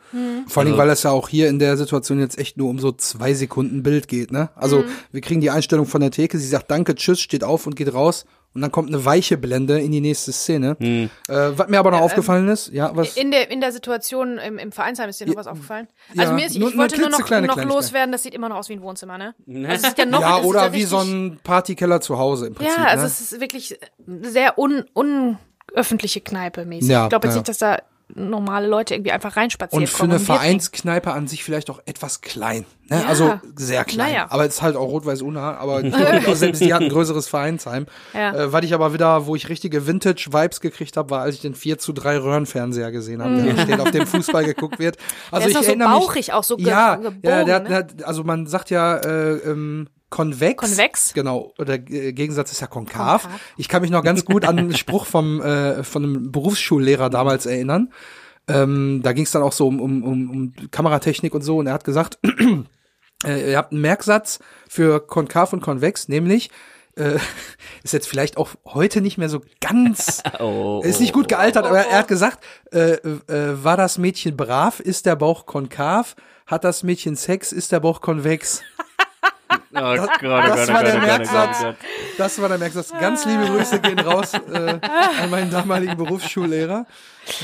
Vor allem, Also- weil es ja auch hier in der Situation jetzt echt nur um so zwei Sekunden Bild geht, ne? Also, wir kriegen die Einstellung von der Theke, sie sagt Danke, tschüss, steht auf und geht raus. Und dann kommt eine weiche Blende in die nächste Szene. Äh, was mir aber noch aufgefallen ist, ja, was. In der, in der Situation im, im Vereinsheim ist dir noch was aufgefallen? ja, Also mir ist, ich nur- nur wollte nur noch, noch loswerden, das sieht immer noch aus wie ein Wohnzimmer, ne? Also es ist ja noch, ja, oder ja wie so ein Partykeller zu Hause im Prinzip. Ja, also ne? es ist wirklich sehr un, unöffentliche Kneipe mäßig. Ja, ich glaube jetzt ja. nicht, dass da normale Leute irgendwie einfach reinspazieren Und für eine. Vereinskneipe an sich vielleicht auch etwas klein. Ne? Ja. Also sehr klein. Naja. Aber es ist halt auch rot-weiß Unna, aber selbst die hatten ein größeres Vereinsheim. Ja. Äh, was ich aber wieder, wo ich richtige Vintage-Vibes gekriegt habe, war, als ich den 4 zu 3 Röhrenfernseher gesehen habe, der da steht, auf dem Fußball geguckt wird. Also ist ich auch so erinnere bauchig, mich, auch so ge- ja, gebogen, ja, der, hat- ne? der, hat- also man sagt ja äh, ähm, konvex. Konvex? Genau. Oder äh, Gegensatz ist ja konkav. Konkav. Ich kann mich noch ganz gut an einen Spruch vom äh, von einem Berufsschullehrer damals erinnern. Ähm, da ging es dann auch so um, um, um, um Kameratechnik und so und er hat gesagt, äh, ihr habt einen Merksatz für konkav und konvex, nämlich äh, ist jetzt vielleicht auch heute nicht mehr so ganz, Oh, ist nicht gut gealtert, aber er hat gesagt, äh, äh, war das Mädchen brav, ist der Bauch konkav, hat das Mädchen Sex, ist der Bauch konvex. Oh Gott, oh das Gott, war oh der Gott, oh Gott, Merksatz. oh Gott. Das war der Merksatz. Ganz liebe Grüße gehen raus äh, an meinen damaligen Berufsschullehrer.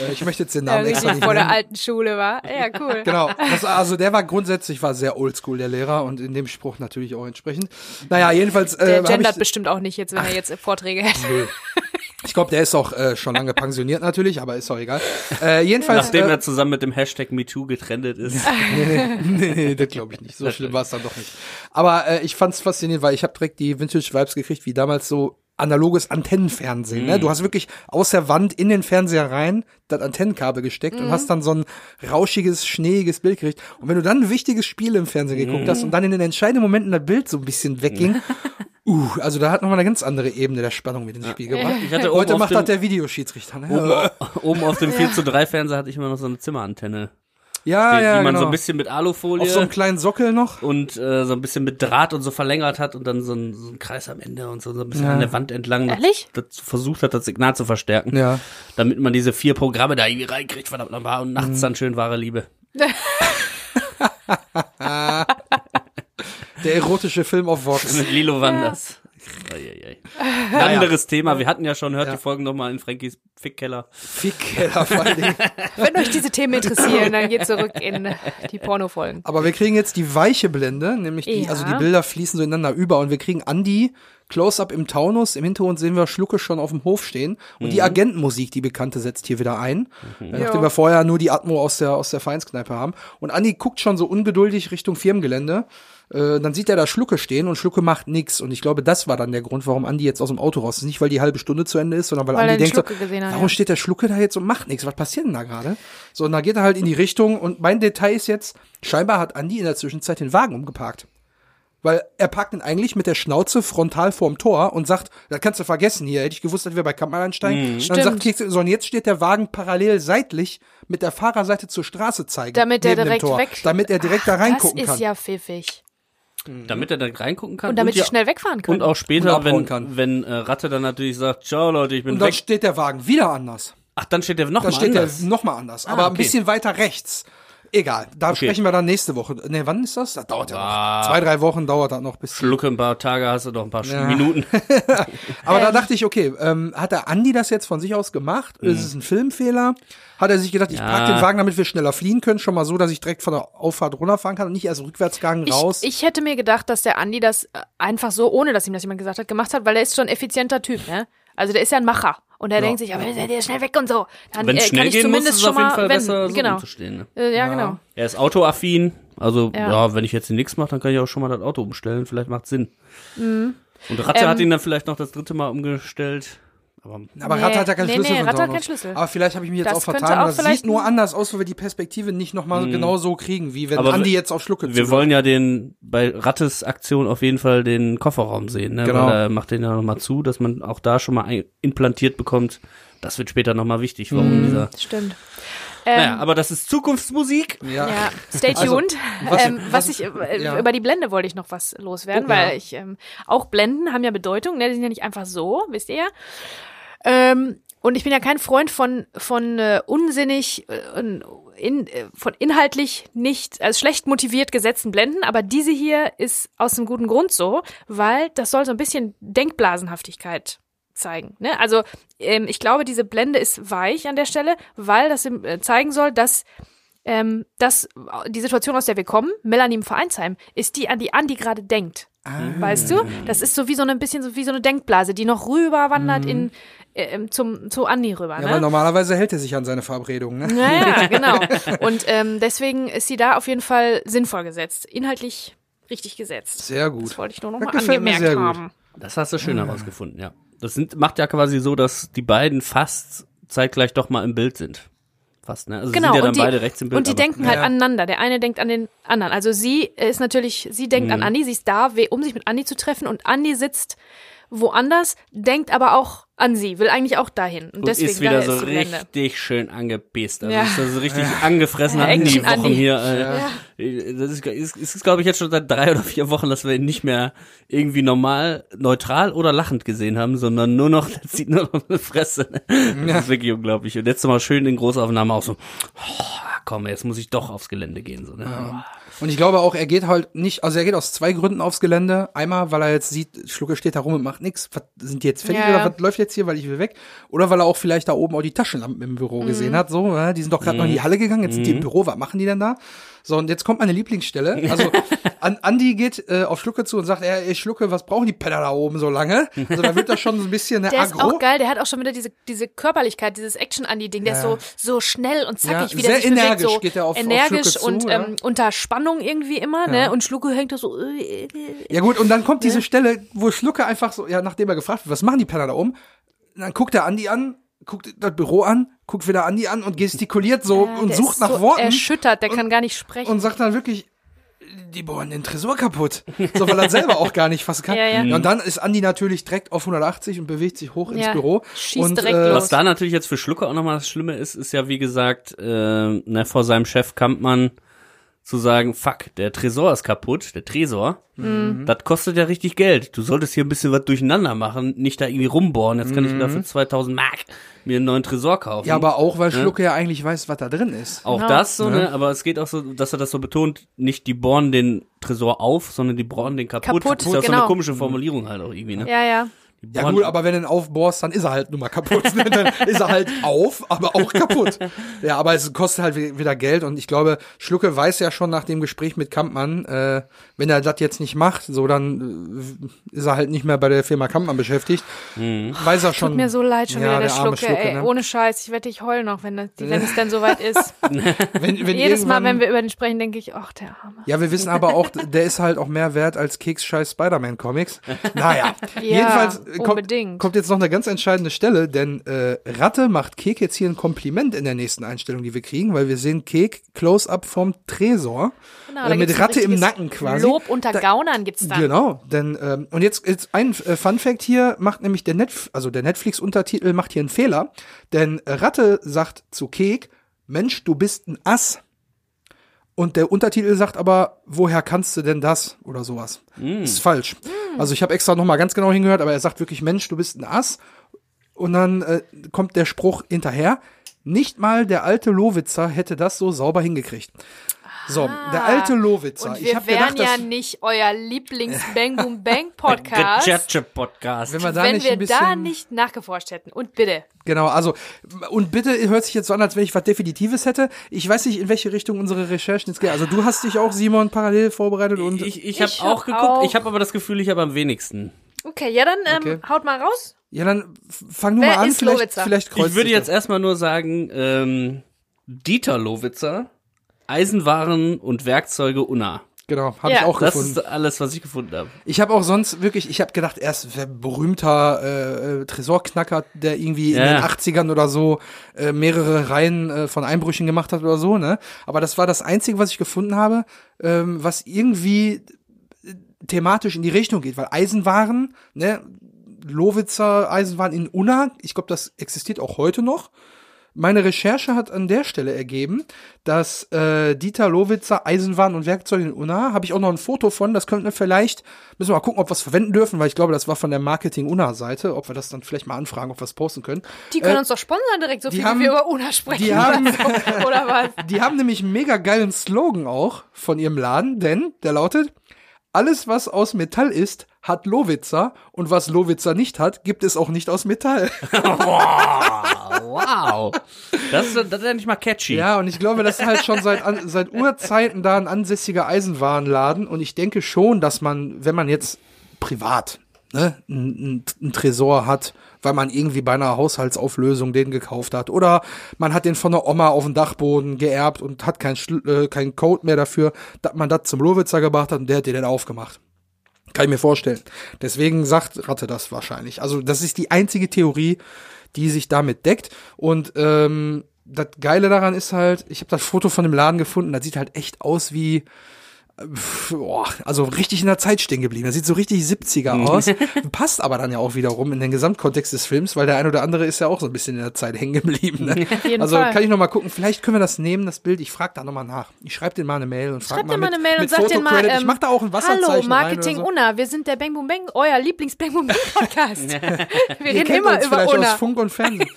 Äh, ich möchte jetzt den Ja, Namen extra richtig nicht vor der nennen. alten Schule war. Ja, cool. Genau. Das, also der war grundsätzlich war sehr oldschool, der Lehrer, und in dem Spruch natürlich auch entsprechend. Naja, jedenfalls äh, Der gendert ich, bestimmt auch nicht jetzt, wenn er jetzt Vorträge hätte. Ich glaube, der ist auch äh, schon lange pensioniert natürlich, aber ist auch egal. Äh, jedenfalls Nachdem äh, er zusammen mit dem Hashtag MeToo getrennt ist. nee, nee, nee, das glaube ich nicht. So schlimm war es dann doch nicht. Aber äh, ich fand's faszinierend, weil ich habe direkt die Vintage-Vibes gekriegt, wie damals so analoges Antennenfernsehen. Ne? Du hast wirklich aus der Wand in den Fernseher rein das Antennenkabel gesteckt und hast dann so ein rauschiges, schneeiges Bild gekriegt. Und wenn du dann ein wichtiges Spiel im Fernsehen geguckt hast und dann in den entscheidenden Momenten das Bild so ein bisschen wegging, uh, also da hat nochmal eine ganz andere Ebene der Spannung mit ins Spiel gebracht. Ich hatte Heute macht das der Videoschiedsrichter. Ne? Oben, oben auf dem 4 zu 3 Fernseher hatte ich immer noch so eine Zimmerantenne. Ja, die, ja, die man genau. so ein bisschen mit Alufolie auf so einem kleinen Sockel noch. und äh, so ein bisschen mit Draht und so verlängert hat und dann so ein, so ein Kreis am Ende und so, so ein bisschen Ja. an der Wand entlang Ehrlich? das versucht hat, das Signal zu verstärken. Ja. Damit man diese vier Programme da irgendwie reinkriegt, verdammt nochmal, und Mhm. nachts dann schön wahre Liebe. Der erotische Film auf Vox. Mit Lilo Wanders. Eieiei. Ein anderes Thema. Wir hatten ja schon, hört die Folgen nochmal in Frankies Fickkeller. Fickkeller vor allen Dingen. Wenn euch diese Themen interessieren, dann geht zurück in die Pornofolgen. Aber wir kriegen jetzt die weiche Blende, nämlich die, Ja. also die Bilder fließen so ineinander über und wir kriegen Andi Close-up im Taunus. Im Hintergrund sehen wir Schlucke schon auf dem Hof stehen und die Agentenmusik, die bekannte, setzt hier wieder ein, äh, nachdem Ja. wir vorher nur die Atmo aus der aus der Vereinskneipe haben. Und Andi guckt schon so ungeduldig Richtung Firmengelände. Äh, dann sieht er da Schlucke stehen und Schlucke macht nix. Und ich glaube, das war dann der Grund, warum Andi jetzt aus dem Auto raus ist. Nicht, weil die halbe Stunde zu Ende ist, sondern weil, Weil Andi den denkt, so, hat, warum ja. steht der Schlucke da jetzt und macht nichts? Was passiert denn da gerade? So, und da geht er halt in die Richtung und mein Detail ist jetzt, scheinbar hat Andi in der Zwischenzeit den Wagen umgeparkt. Weil er parkt ihn eigentlich mit der Schnauze frontal vorm Tor und sagt, das kannst du vergessen hier, hätte ich gewusst, dass wir bei Kampmann einsteigen. Dann Stimmt. sagt Keks, so und jetzt steht der Wagen parallel seitlich mit der Fahrerseite zur Straße zeigen. Damit er neben dem direkt Tor, weg. Damit er direkt da reingucken Das ist kann. ja pfiffig. Damit er da reingucken kann. Und damit ja, ich schnell wegfahren kann. Und auch Und später, abhauen wenn, kann. wenn äh, Ratte dann natürlich sagt, ciao Leute, ich bin und dann weg. steht der Wagen wieder anders. Ach, dann steht der noch Dann mal steht anders. der nochmal anders, aber ein okay. bisschen weiter rechts. Egal, da Okay. sprechen wir dann nächste Woche. Ne, wann ist das? Das dauert ja Ah. noch. Zwei, drei Wochen dauert das noch bis. Schlucke ein paar Tage, hast du doch ein paar Ja. Minuten. Aber da dachte ich, okay, ähm, hat der Andi das jetzt von sich aus gemacht? Ist es ein Filmfehler? Hat er sich gedacht, ich Ja. park den Wagen, damit wir schneller fliehen können, schon mal so, dass ich direkt von der Auffahrt runterfahren kann und nicht erst Rückwärtsgang raus? Ich, ich hätte mir gedacht, dass der Andi das äh, einfach so, ohne dass ihm das jemand gesagt hat, gemacht hat, weil er ist schon ein effizienter Typ, ne? Also der ist ja ein Macher. Und er denkt sich, aber der der ist schnell weg und so. Dann Wenn äh, es kann schnell ich gehen muss, zumindest ist es auf schon jeden mal, Fall wenn, besser, so genau. umzustehen. Ne? Äh, ja, genau. Er ist autoaffin, also Ja. ja. wenn ich jetzt nichts mache, dann kann ich auch schon mal das Auto umstellen. Vielleicht macht Sinn. Mhm. Und Ratte Ähm. hat ihn dann vielleicht noch das dritte Mal umgestellt. Aber aber Nee, Ratte hat ja keinen nee, Schlüssel. nee, zu hat keinen Schlüssel. Aber vielleicht habe ich mich jetzt Das auch vertan. auch Das vielleicht sieht nur anders aus, weil wir die Perspektive nicht nochmal genau so kriegen, wie wenn Aber Andi jetzt auf Schlucke wir wollen ja den bei Rattes Aktion auf jeden Fall den Kofferraum sehen, ne? Genau. Weil er macht den ja nochmal zu, dass man auch da schon mal implantiert bekommt. Das wird später nochmal wichtig, warum Mhm. dieser. Stimmt. Ähm, Naja, aber das ist Zukunftsmusik. Ja. Ja, stay Also, tuned. was- ähm, was, was- ich, äh, ja. über die Blende wollte ich noch was loswerden, Oh, weil ja. ich, ähm, auch Blenden haben ja Bedeutung, ne? Die sind ja nicht einfach so, wisst ihr ja. Ähm, und ich bin ja kein Freund von, von äh, unsinnig, äh, in, äh, von inhaltlich nicht, also schlecht motiviert gesetzten Blenden, aber diese hier ist aus einem guten Grund so, weil das soll so ein bisschen Denkblasenhaftigkeit zeigen. Ne? Also ähm, ich glaube, diese Blende ist weich an der Stelle, weil das äh, zeigen soll, dass ähm, dass die Situation, aus der wir kommen, Melanie im Vereinsheim, ist die, an die Andi gerade denkt. Weißt du? Das ist so wie so eine- ein bisschen so wie so eine Denkblase, die noch rüber wandert in, äh, zum, zu Andi rüber. Ja, weil ne? normalerweise hält er sich an seine Verabredungen. Ne? Naja, genau. Und ähm, deswegen ist sie da auf jeden Fall sinnvoll gesetzt. Inhaltlich richtig gesetzt. Sehr gut. Das wollte ich nur noch Das mal angemerkt haben. Das hast du schön herausgefunden, ja. Das sind, macht ja quasi so, dass die beiden fast zeitgleich doch mal im Bild sind. Fast, ne? Also Genau, sind ja dann und die, beide rechts im Bild. und die aber- denken halt Ja. aneinander. Der eine denkt an den anderen. Also sie ist natürlich, sie denkt Mhm. an Andi, sie ist da, um sich mit Andi zu treffen und Andi sitzt woanders, denkt aber auch an sie, will eigentlich auch dahin. Und, und deswegen ist wieder so ist die richtig schön angepisst. Also Ja. ist das so richtig angefressener Ja, Andi Action Wochen Andi. hier. Äh, Das ist, ist, ist glaube ich jetzt schon seit drei oder vier Wochen, dass wir ihn nicht mehr irgendwie normal, neutral oder lachend gesehen haben, sondern nur noch, das sieht nur noch eine Fresse. Das ist wirklich unglaublich. Und jetzt mal schön in Großaufnahme auch so, oh, komm, jetzt muss ich doch aufs Gelände gehen. So, ne? Und ich glaube auch, er geht halt nicht, also er geht aus zwei Gründen aufs Gelände. Einmal, weil er jetzt sieht, Schlucke steht da rum und macht nichts. Was sind die jetzt fertig Ja, oder ja. was läuft jetzt hier, weil ich will weg? Oder weil er auch vielleicht da oben auch die Taschenlampen im Büro Mhm. gesehen hat. So, ja, die sind doch gerade noch in die Halle gegangen, jetzt sind die im Büro, was machen die denn da? So, und jetzt kommt meine Lieblingsstelle. Also, an, Andi geht äh, auf Schlucke zu und sagt, ey, ey, Schlucke, was brauchen die Penner da oben so lange? Also da wird das schon so ein bisschen eine Der ist Agro. auch geil, der hat auch schon wieder diese, diese Körperlichkeit, dieses Action-Andi-Ding, der ist so, so schnell und zackig, Ja, wie der sehr sich energisch so geht er auf- auf energisch zu, und ja. ähm, unter Spannung irgendwie immer, ne? Und Schlucke hängt da so, äh, äh, Ja gut, und dann kommt diese Stelle, wo Schlucke einfach so, ja, nachdem er gefragt wird, was machen die Penner da oben? Dann guckt er Andi an, guckt das Büro an, guckt wieder Andi an und gestikuliert so Ja, und sucht nach so Worten erschüttert, der kann gar nicht sprechen. und sagt dann wirklich, die bohren den Tresor kaputt. So, weil er selber auch gar nicht fassen kann. Ja, ja. Und dann ist Andi natürlich direkt auf 180 und bewegt sich hoch ins Ja, Büro. schießt und, direkt äh, los. Was da natürlich jetzt für Schlucke auch nochmal das Schlimme ist, ist ja wie gesagt, äh, ne, vor seinem Chef Kampmann zu sagen, fuck, der Tresor ist kaputt, der Tresor, Mhm. das kostet ja richtig Geld. Du solltest hier ein bisschen was durcheinander machen, nicht da irgendwie rumbohren. Jetzt kann ich Mhm. dafür 2000 Mark mir einen neuen Tresor kaufen. Ja, aber auch, weil Schlucke ja eigentlich weiß, was da drin ist. auch Genau. das so, Ne? ne? Aber es geht auch so, dass er das so betont, nicht die bohren den Tresor auf, sondern die bohren den kaputt. Kaputt, das ist ja so genau. eine komische Formulierung halt auch irgendwie, ne? ja, ja. Ja gut, aber wenn du ihn aufbohrst, dann ist er halt nur mal kaputt. Dann ist er halt auf, aber auch kaputt. Ja, aber es kostet halt wi- wieder Geld und ich glaube, Schlucke weiß ja schon nach dem Gespräch mit Kampmann, äh, wenn er das jetzt nicht macht, so dann äh, ist er halt nicht mehr bei der Firma Kampmann beschäftigt. Weiß er schon. Tut mir so leid schon wieder, der, arme Schlucke, ey. ne? Ohne Scheiß, ich wette, ich heul noch, wenn, das, wenn es denn soweit ist. wenn, wenn Jedes Mal, wenn wir über den sprechen, denke ich, ach, der Arme. Ja, wir wissen aber auch, der ist halt auch mehr wert als Keks scheiß Spider-Man Comics. Naja, jedenfalls kommt, Unbedingt. kommt jetzt noch eine ganz entscheidende Stelle, denn äh, Ratte macht Kek jetzt hier ein Kompliment in der nächsten Einstellung, die wir kriegen, weil wir sehen Kek Close-up vom Tresor Genau, äh, da mit Ratte im Nacken quasi. Lob unter Da- Gaunern gibt's dann. Genau, denn ähm, und jetzt, jetzt ein äh, Fun Fact hier macht nämlich der Netf also der Netflix Untertitel macht hier einen Fehler, denn Ratte sagt zu Kek, Mensch, du bist ein Ass. Und der Untertitel sagt aber, woher kannst du denn das oder sowas? Das ist falsch. Also ich habe extra noch mal ganz genau hingehört, aber er sagt wirklich, Mensch, du bist ein Ass. Und dann äh, kommt der Spruch hinterher. Nicht mal der alte Lowitzer hätte das so sauber hingekriegt. So, der alte Lowitzer. Und ich wir habe wären gedacht, ja dass, nicht euer Lieblings-Bang Boom Bang Podcast, Gadget-Podcast. wenn wir da wenn nicht wir ein bisschen, da nicht nachgeforscht hätten. Und bitte. Genau, also und bitte hört sich jetzt so an, als wenn ich was Definitives hätte. Ich weiß nicht, in welche Richtung unsere Recherchen jetzt gehen. Also du hast dich auch, Simon, parallel vorbereitet und Ich, ich habe Ich auch hab geguckt, auch- ich habe aber das Gefühl, ich habe am wenigsten. Okay, ja dann ähm, Okay. haut mal raus. ja, dann fang du Wer mal an. ist Vielleicht, Lowitzer? vielleicht kreuzt Ich würde jetzt erstmal nur sagen, ähm, Dieter Lowitzer, Eisenwaren und Werkzeuge Unna. das. Genau, habe Ja. ich auch Das gefunden. ist alles, was ich gefunden habe. Ich habe auch sonst wirklich, ich habe gedacht, er ist ein berühmter äh, äh, Tresorknacker, der irgendwie in Ja. den 80ern oder so äh, mehrere Reihen äh, von Einbrüchen gemacht hat oder so, ne? Aber das war das Einzige, was ich gefunden habe, ähm, was irgendwie äh, thematisch in die Richtung geht, weil Eisenwaren, ne, Lowitzer Eisenwaren in Unna, ich glaube, das existiert auch heute noch. Meine Recherche hat an der Stelle ergeben, dass äh, Dieter Lowitzer Eisenwaren und Werkzeuge in Unna, habe ich auch noch ein Foto von, das könnten wir vielleicht, müssen wir mal gucken, ob wir es verwenden dürfen, weil ich glaube, das war von der Marketing Unna Seite, ob wir das dann vielleicht mal anfragen, ob wir es posten können. Die können Äh, uns doch sponsern direkt, so viel haben- wie wir über Una sprechen. die haben- oder, so. oder was? Die haben nämlich einen mega geilen Slogan auch von ihrem Laden, denn der lautet, alles was aus Metall ist, hat Lowitzer und was Lowitzer nicht hat, gibt es auch nicht aus Metall. Wow. Das, ist- das ist ja nicht mal catchy. Ja, und ich glaube, das ist halt schon seit, seit Urzeiten da ein ansässiger Eisenwarenladen. Und ich denke schon, dass man, wenn man jetzt privat ne, ein, ein Tresor hat, weil man irgendwie bei einer Haushaltsauflösung den gekauft hat. Oder man hat den von der Oma auf dem Dachboden geerbt und hat keinen äh, keinen Code mehr dafür, dass man das zum Lowitzer gebracht hat und der hat den dann aufgemacht. Kann ich mir vorstellen. Deswegen sagt Ratte das wahrscheinlich. Also das ist die einzige Theorie, die sich damit deckt. Und ähm, das Geile daran ist halt, ich habe das Foto von dem Laden gefunden, das sieht halt echt aus wie, boah, also richtig in der Zeit stehen geblieben. Das sieht so richtig 70er aus. Passt aber dann ja auch wiederum in den Gesamtkontext des Films, weil der ein oder andere ist ja auch so ein bisschen in der Zeit hängen geblieben. Ne? also Fall. kann ich noch mal gucken, vielleicht können wir das nehmen, das Bild. Ich frage da noch mal nach. Ich schreibe den mal eine Mail und frage mal dir mal mit, eine Mail und sagt dir mal, ähm, ich mach da auch ein Wasserzeichen Hallo, Marketing so. Unna, wir sind der Bang Boom Bang, euer Lieblings-Bang Boom Bang Podcast. wir reden immer uns über vielleicht aus. Funk und Fernsehen.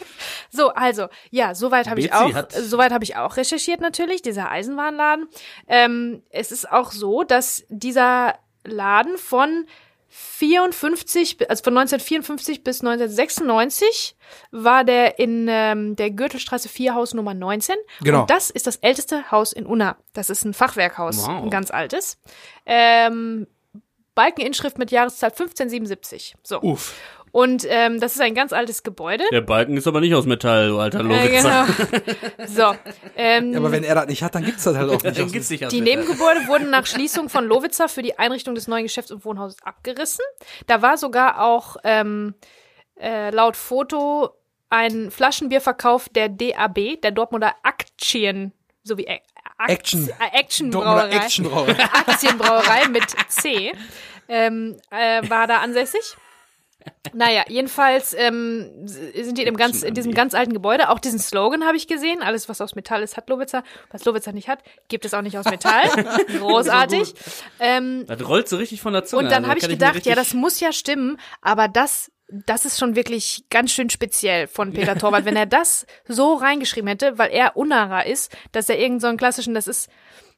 So, also, ja, soweit habe ich auch, soweit habe ich auch recherchiert natürlich, dieser Eisenwarenladen. Ähm, es ist auch so, dass dieser Laden von 54, also von 1954 bis 1996 war der in ähm, der Gürtelstraße 4 Haus Nummer 19. Genau. Und das ist das älteste Haus in Unna. Das ist ein Fachwerkhaus, Wow. ein ganz altes. Ähm, Balkeninschrift mit Jahreszahl 1577. So. Uff. Und ähm, das ist ein ganz altes Gebäude. Der Balken ist aber nicht aus Metall, du alter Äh, Lowitzer. genau. So. Ähm, Ja, aber wenn er das nicht hat, dann gibt's das halt auch nicht. Dann gibt's nicht aus die Metall. Nebengebäude wurden nach Schließung von Lowitzer für die Einrichtung des neuen Geschäfts- und Wohnhauses abgerissen. Da war sogar auch ähm, äh, laut Foto ein Flaschenbierverkauf der DAB, der Dortmunder Aktien, sowie Ak Akt- Action. äh, Action Dortmunder Brauerei. Aktienbrauerei mit C ähm, äh, war da ansässig. Naja, jedenfalls ähm, sind die in, dem ganz, in diesem ganz alten Gebäude. Auch diesen Slogan habe ich gesehen. Alles, was aus Metall ist, hat Lowitzer. Was Lowitzer nicht hat, gibt es auch nicht aus Metall. Großartig. ähm, Das rollt so richtig von der Zunge. und dann also, habe ich gedacht, ja, richtig- das muss ja stimmen, aber das, das ist schon wirklich ganz schön speziell von Peter Torwart, wenn er das so reingeschrieben hätte, weil er Unara ist, dass er irgend so einen klassischen, das ist,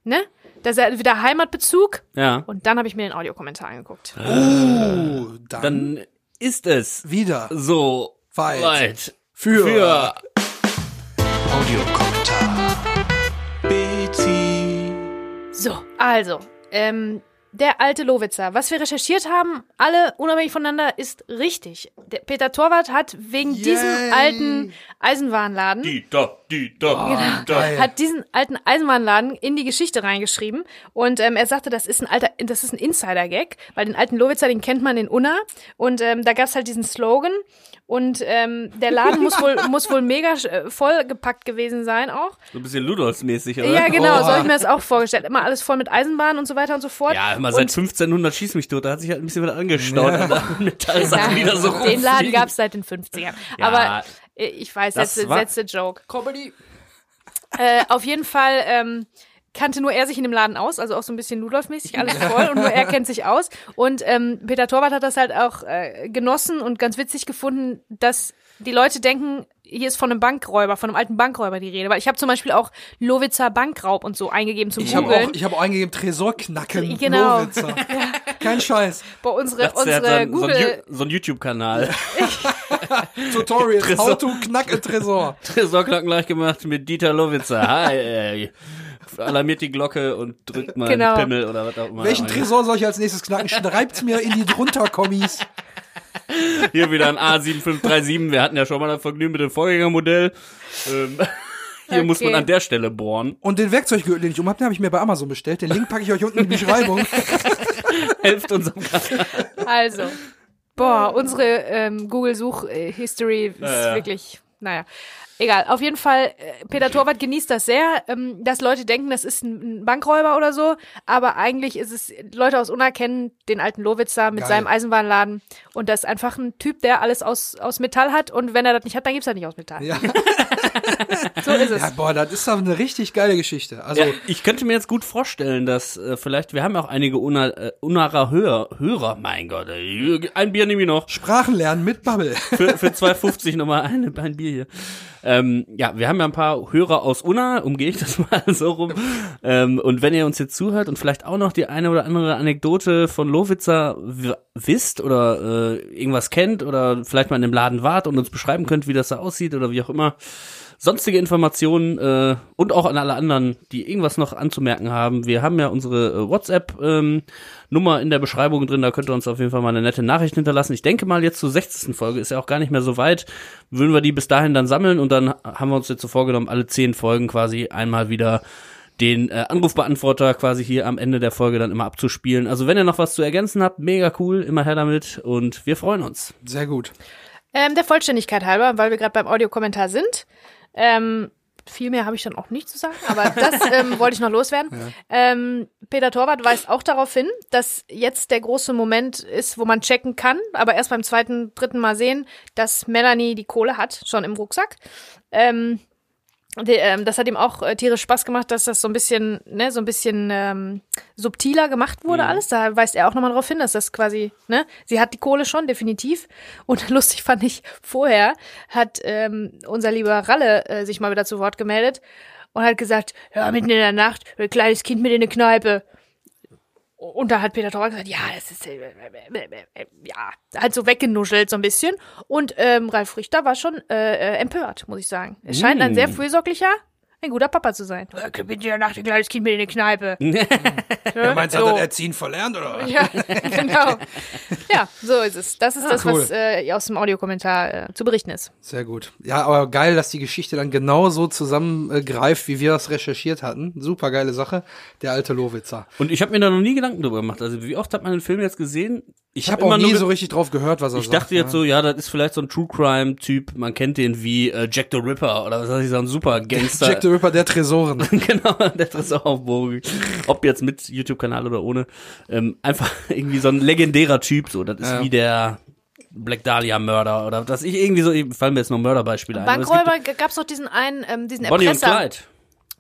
ne, dass er wieder Heimatbezug. Ja. Und dann habe ich mir den Audiokommentar angeguckt. Oh, dann, Dann ist es wieder so Weit. weit für, für Audiokommentar. Betsy. So, also, ähm, der alte Lowitzer. Was wir recherchiert haben, alle unabhängig voneinander, ist richtig. Der Peter Torwart hat wegen diesem Yay. alten Eisenwarenladen Dieter Dieter, Ah, Dieter. geil. hat diesen alten Eisenbahnladen in die Geschichte reingeschrieben und ähm, er sagte, das ist ein alter, das ist ein Insider-Gag, weil den alten Lowitzer, den kennt man in Unna und ähm, da gab's halt diesen Slogan und ähm, der Laden muss wohl muss wohl mega äh, vollgepackt gewesen sein auch. So ein bisschen Ludolfs-mäßig, oder? Ja, genau, so Oha. habe ich mir das auch vorgestellt. Immer alles voll mit Eisenbahn und so weiter und so fort. Ja, immer seit Und- 1500 schieß mich tot, da hat sich halt ein bisschen was angestaut. Ja. an der Metallsachen, die da so den Laden rumfliegen. gab's seit den 50ern. Ja, Aber ich weiß, das letzte, letzte Joke. Comedy. Äh, auf jeden Fall ähm, kannte nur er sich in dem Laden aus, also auch so ein bisschen Ludolf-mäßig, alles voll und nur er kennt sich aus. Und ähm, Peter Torwart hat das halt auch äh, genossen und ganz witzig gefunden, dass die Leute denken, hier ist von einem Bankräuber, von einem alten Bankräuber die Rede. Weil ich habe zum Beispiel auch Lowitzer Bankraub und so eingegeben zum Ich habe Googeln. auch, ich hab auch eingegeben, Tresorknacken, Genau. Lowitzer. Kein Scheiß. Bei unsere, Das ist ja so unsere ein, so ein, Google. So ein YouTube-Kanal. Tutorial, how to knack a Tresor. Tresorknacken gleich gemacht mit Dieter Lowitzer. Hi, ey. Alarmiert die Glocke und drückt mal Genau. einen Pimmel oder was auch immer. Welchen Tresor soll ich als nächstes knacken? Schreibt's mir in die drunter-Kommis. Hier wieder ein A7537. Wir hatten ja schon mal das Vergnügen mit dem Vorgängermodell. Ähm, hier muss man Okay. an der Stelle bohren. Und den Werkzeuggürtel, den ich um hab, den habe ich mir bei Amazon bestellt. Den Link packe ich euch unten in die Beschreibung. Helft unserem Kanal. Also, boah, unsere ähm, Google-Such-History ist Ja, ja. wirklich, naja. Egal, auf jeden Fall, äh, Peter Torwart genießt das sehr, ähm, dass Leute denken, das ist ein ein Bankräuber oder so, aber eigentlich ist es, Leute aus Unna kennen den alten Lowitzer mit Geil. seinem Eisenbahnladen und das ist einfach ein Typ, der alles aus, aus Metall hat und wenn er das nicht hat, dann gibt's das nicht aus Metall. Ja. So ist es. ja, boah, das ist doch eine richtig geile Geschichte. Also, Ja, ich könnte mir jetzt gut vorstellen, dass äh, vielleicht, wir haben ja auch einige Una, äh, Unarer Hörer, Hörer, mein Gott, ein Bier nehme ich noch. Sprachen lernen mit Bubble. Für, für 2,50 nochmal eine, ein Bier hier. Ähm, ja, wir haben ja ein paar Hörer aus Unna, umgehe ich das mal so rum. Ähm, und wenn ihr uns jetzt zuhört und vielleicht auch noch die eine oder andere Anekdote von Lowitzer wisst oder äh, irgendwas kennt oder vielleicht mal in dem Laden wart und uns beschreiben könnt, wie das da aussieht oder wie auch immer, sonstige Informationen äh, und auch an alle anderen, die irgendwas noch anzumerken haben. Wir haben ja unsere äh, WhatsApp-Nummer in der Beschreibung drin, da könnt ihr uns auf jeden Fall mal eine nette Nachricht hinterlassen. Ich denke mal, jetzt zur 60. Folge ist ja auch gar nicht mehr so weit. Würden wir die bis dahin dann sammeln und dann haben wir uns jetzt so vorgenommen, alle zehn Folgen quasi einmal wieder den äh, Anrufbeantworter quasi hier am Ende der Folge dann immer abzuspielen. Also wenn ihr noch was zu ergänzen habt, mega cool, immer her damit und wir freuen uns. Sehr gut. Ähm, der Vollständigkeit halber, weil wir gerade beim Audiokommentar sind. Ähm, viel mehr habe ich dann auch nicht zu sagen, aber das ähm, wollte ich noch loswerden. Ähm, Peter Torwart weist auch darauf hin, dass jetzt der große Moment ist, wo man checken kann, aber erst beim zweiten, dritten Mal sehen, dass Melanie die Kohle hat, schon im Rucksack. Ähm, die, ähm, das hat ihm auch äh, tierisch Spaß gemacht, dass das so ein bisschen, ne, so ein bisschen ähm, subtiler gemacht wurde alles. Da weist er auch nochmal darauf hin, dass das quasi, ne, sie hat die Kohle schon, definitiv. Und lustig fand ich, vorher hat ähm, unser lieber Ralle äh, sich mal wieder zu Wort gemeldet und hat gesagt, ja, mitten in der Nacht, ein kleines Kind mit in eine Kneipe. Und da hat Peter Torwart gesagt, ja, das ist, äh, äh, äh, ja, halt so weggenuschelt so ein bisschen. Und ähm, Ralf Richter war schon äh, empört, muss ich sagen. Es scheint ein sehr fürsorglicher, ein guter Papa zu sein. Ja, mitten in der Nacht ein kleines Kind mit in eine Kneipe. Ja, meinst du, so. hat das Erziehen verlernt, oder? was? Ja, genau. Ja, so ist es. Das ist das, cool. was äh, aus dem Audiokommentar äh, zu berichten ist. Sehr gut. Ja, aber geil, dass die Geschichte dann genau so zusammengreift, wie wir das recherchiert hatten. Super geile Sache. Der alte Lowitzer. Und ich habe mir da noch nie Gedanken drüber gemacht. Also wie oft hat man den Film jetzt gesehen? Ich habe auch nie so richtig drauf gehört, was er Ich sagt. dachte jetzt so, ja, das ist vielleicht so ein True Crime Typ. Man kennt den wie äh, Jack the Ripper oder was weiß ich, so ein super Gangster. Ripper der Tresoren. genau, der Tresoraufbohrung. Ob jetzt mit YouTube-Kanal oder ohne. Ähm, einfach irgendwie so ein legendärer Typ, so. Das ist Ja. wie der Black Dahlia-Mörder oder dass ich irgendwie so, fallen mir jetzt noch Mörderbeispiele ein. es Bankräuber gab's noch diesen einen, ähm, diesen Bonnie und Erpresser. Clyde.